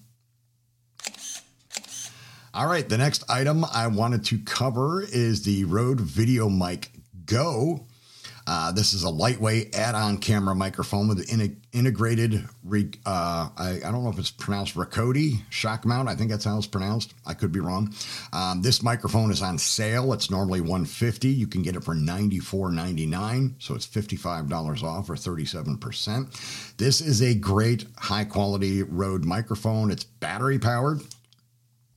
All right, the next item I wanted to cover is the Rode VideoMic Go. Uh, this is a lightweight add-on camera microphone with an in- integrated. Re- uh, I, I, don't know if it's pronounced Ricodi shock mount. I think that's how it's pronounced. I could be wrong. Um, this microphone is on sale. It's normally 150. You can get it for 94.99, so it's $55 off or 37%. This is a great high-quality Rode microphone. It's battery powered.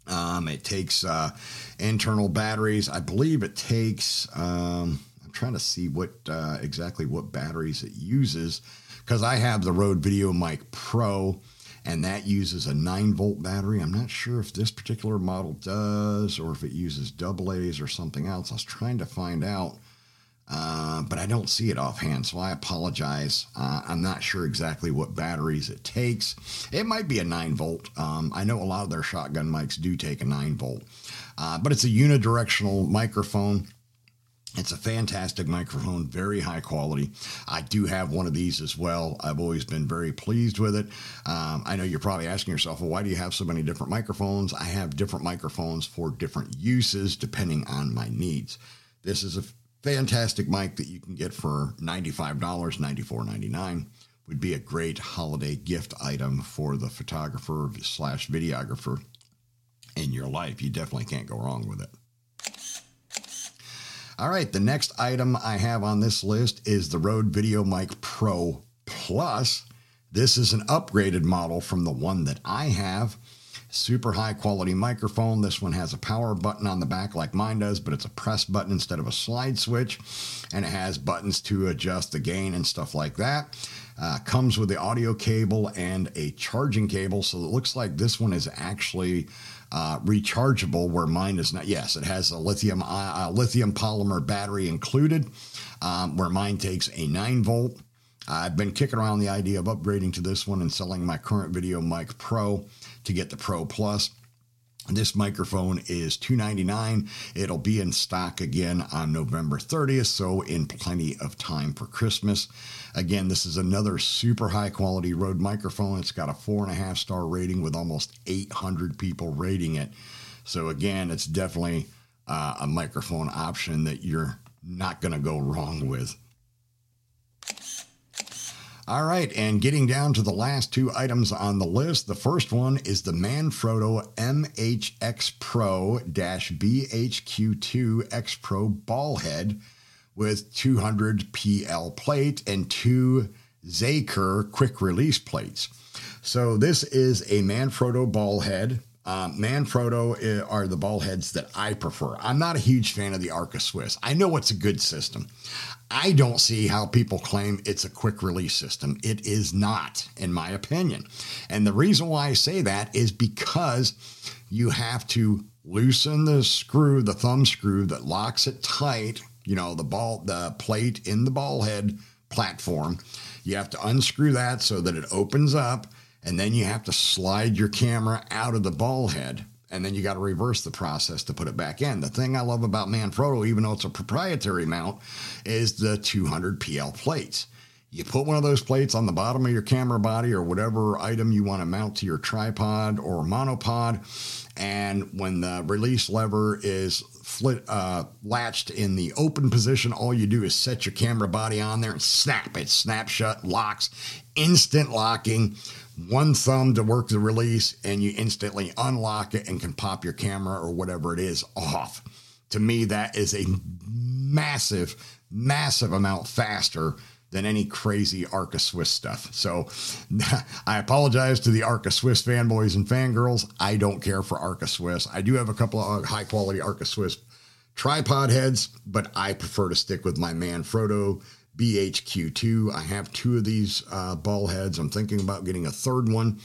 Um, it takes uh, internal batteries. I believe it takes. Um, I'm trying to see what uh, exactly what batteries it uses because I have the Rode Video Mic Pro and that uses a 9 volt battery. I'm not sure if this particular model does or if it uses double A's or something else. I was trying to find out, uh, but I don't see it offhand, so I apologize. Uh, I'm not sure exactly what batteries it takes. It might be a 9 volt. Um, I know a lot of their shotgun mics do take a 9 volt, uh, but it's a unidirectional microphone. It's a fantastic microphone, very high quality. I do have one of these as well. I've always been very pleased with it. Um, I know you're probably asking yourself, well, why do you have so many different microphones? I have different microphones for different uses depending on my needs. This is a fantastic mic that you can get for $95, $94.99. Would be a great holiday gift item for the photographer slash videographer in your life. You definitely can't go wrong with it. All right, the next item I have on this list is the Rode Video Mic Pro Plus. This is an upgraded model from the one that I have. Super high quality microphone. This one has a power button on the back like mine does, but it's a press button instead of a slide switch. And it has buttons to adjust the gain and stuff like that. Uh, comes with the audio cable and a charging cable. So it looks like this one is actually uh, rechargeable, where mine is not. Yes, it has a lithium uh, lithium polymer battery included, um, where mine takes a nine volt. I've been kicking around the idea of upgrading to this one and selling my current Video Mic Pro to get the Pro Plus. This microphone is 299. It'll be in stock again on November 30th, so in plenty of time for Christmas. Again, this is another super high quality Rode microphone. It's got a four and a half star rating with almost 800 people rating it. So, again, it's definitely uh, a microphone option that you're not going to go wrong with. All right, and getting down to the last two items on the list. The first one is the Manfrotto MHX Pro BHQ2 X Pro ball head with 200 PL plate and two Zaker quick release plates. So this is a Manfrotto ball head uh, Manfrotto eh, are the ball heads that I prefer. I'm not a huge fan of the Arca Swiss. I know it's a good system. I don't see how people claim it's a quick release system. It is not, in my opinion. And the reason why I say that is because you have to loosen the screw, the thumb screw that locks it tight, you know, the ball, the plate in the ball head platform. You have to unscrew that so that it opens up and then you have to slide your camera out of the ball head and then you got to reverse the process to put it back in. The thing I love about Manfrotto, even though it's a proprietary mount, is the 200 PL plates. You put one of those plates on the bottom of your camera body or whatever item you want to mount to your tripod or monopod, and when the release lever is flit, uh, latched in the open position, all you do is set your camera body on there and snap it, snap shut, locks, instant locking one thumb to work the release and you instantly unlock it and can pop your camera or whatever it is off. To me, that is a massive, massive amount faster than any crazy Arca Swiss stuff. So I apologize to the Arca Swiss fanboys and fangirls. I don't care for Arca Swiss. I do have a couple of high quality Arca Swiss tripod heads, but I prefer to stick with my Manfrotto BHQ2. I have two of these uh, ball heads. I'm thinking about getting a third one.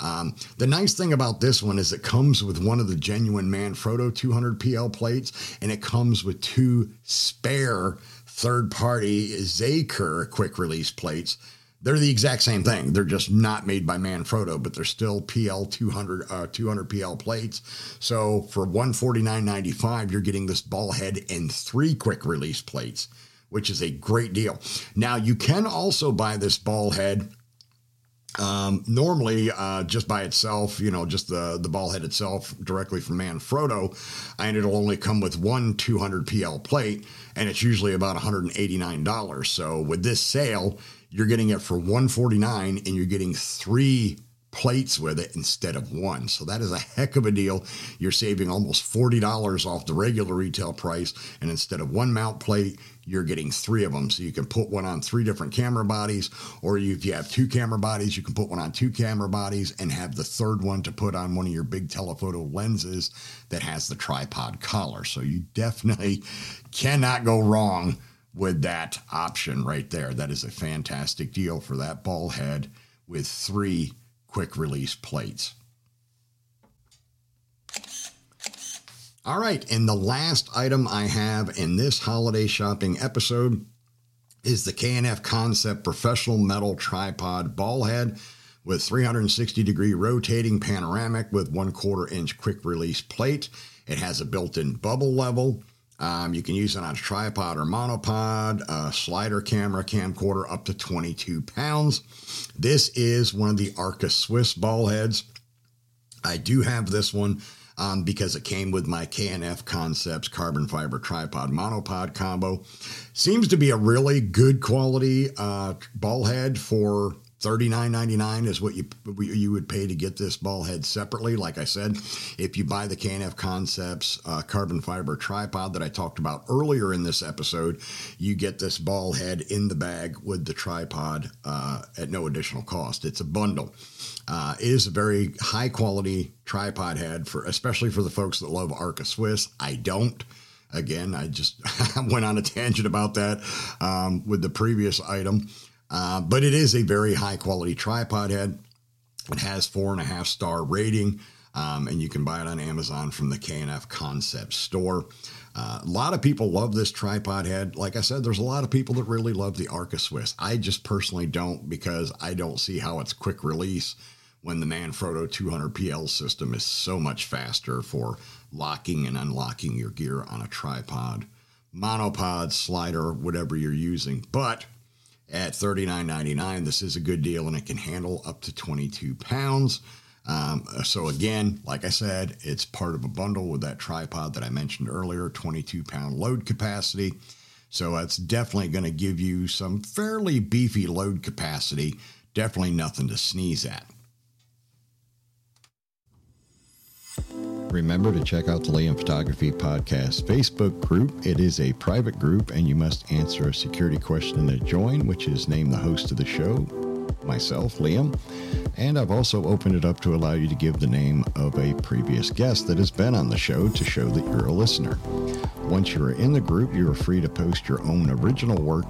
Um, the nice thing about this one is it comes with one of the genuine Manfrotto 200 PL plates, and it comes with two spare third party Zaker quick release plates. They're the exact same thing. They're just not made by Manfrotto, but they're still PL 200 uh, 200 PL plates. So for 149.95, you're getting this ball head and three quick release plates which is a great deal. Now, you can also buy this ball head um, normally, uh, just by itself, you know, just the the ball head itself directly from Manfrotto, and it'll only come with one 200 PL plate, and it's usually about 189 dollars. So with this sale, you're getting it for 149, and you're getting three plates with it instead of one. So that is a heck of a deal. You're saving almost $40 off the regular retail price. And instead of one mount plate, you're getting three of them. So you can put one on three different camera bodies, or if you have two camera bodies, you can put one on two camera bodies and have the third one to put on one of your big telephoto lenses that has the tripod collar. So you definitely cannot go wrong with that option right there. That is a fantastic deal for that ball head with three quick release plates. All right, and the last item I have in this holiday shopping episode is the K&F Concept Professional Metal Tripod Ball Head with 360 degree rotating panoramic with one quarter inch quick release plate. It has a built in bubble level. Um, you can use it on a tripod or monopod, a slider camera, camcorder up to 22 pounds. This is one of the Arca Swiss ball heads. I do have this one um, because it came with my K&F Concepts carbon fiber tripod monopod combo. Seems to be a really good quality uh, ball head for $39.99 is what you you would pay to get this ball head separately. Like I said, if you buy the K&F Concepts uh, carbon fiber tripod that I talked about earlier in this episode, you get this ball head in the bag with the tripod uh, at no additional cost. It's a bundle. Uh, it is a very high quality tripod head for, especially for the folks that love Arca Swiss. I don't. Again, I just went on a tangent about that um, with the previous item. Uh, but it is a very high quality tripod head. It has four and a half star rating, um, and you can buy it on Amazon from the K&F Concept store. Uh, a lot of people love this tripod head. Like I said, there's a lot of people that really love the Arca Swiss. I just personally don't because I don't see how it's quick release when the Manfrotto 200 PL system is so much faster for locking and unlocking your gear on a tripod, monopod, slider, whatever you're using. But at $39.99, this is a good deal and it can handle up to 22 pounds. Um, so again, like I said, it's part of a bundle with that tripod that I mentioned earlier, 22 pound load capacity. So it's definitely going to give you some fairly beefy load capacity. Definitely nothing to sneeze at. Remember to check out the Liam Photography Podcast Facebook group. It is a private group, and you must answer a security question to join, which is name the host of the show, myself, Liam. And I've also opened it up to allow you to give the name of a previous guest that has been on the show to show that you're a listener. Once you are in the group, you are free to post your own original work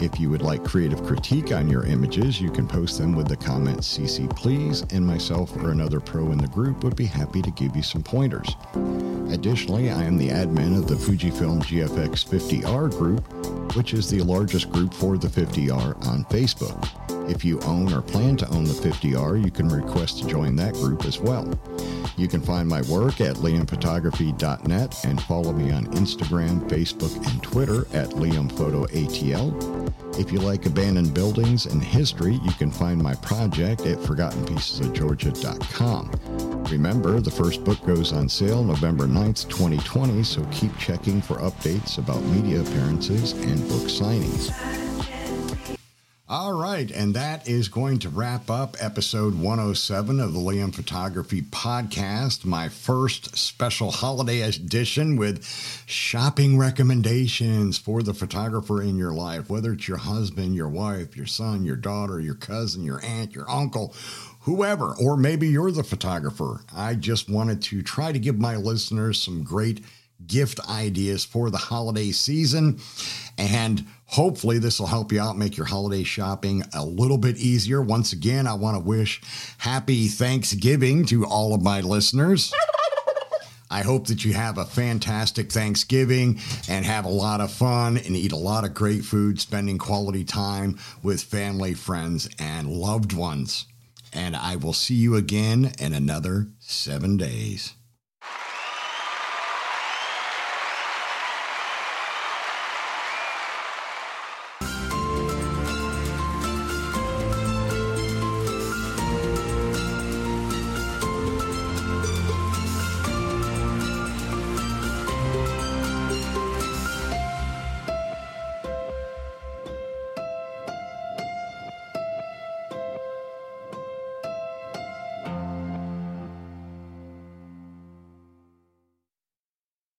if you would like creative critique on your images, you can post them with the comment CC please, and myself or another pro in the group would be happy to give you some pointers. Additionally, I am the admin of the Fujifilm GFX 50R group, which is the largest group for the 50R on Facebook. If you own or plan to own the 50R, you can request to join that group as well. You can find my work at liamphotography.net and follow me on Instagram, Facebook, and Twitter at liamphotoatl. If you like abandoned buildings and history, you can find my project at forgottenpiecesofgeorgia.com. Remember, the first book goes on sale November 9th, 2020, so keep checking for updates about media appearances and book signings. All right, and that is going to wrap up episode 107 of the Liam Photography Podcast, my first special holiday edition with shopping recommendations for the photographer in your life, whether it's your husband, your wife, your son, your daughter, your cousin, your aunt, your uncle, whoever, or maybe you're the photographer. I just wanted to try to give my listeners some great gift ideas for the holiday season. And hopefully, this will help you out, make your holiday shopping a little bit easier. Once again, I want to wish happy Thanksgiving to all of my listeners. I hope that you have a fantastic Thanksgiving and have a lot of fun and eat a lot of great food, spending quality time with family, friends, and loved ones. And I will see you again in another seven days.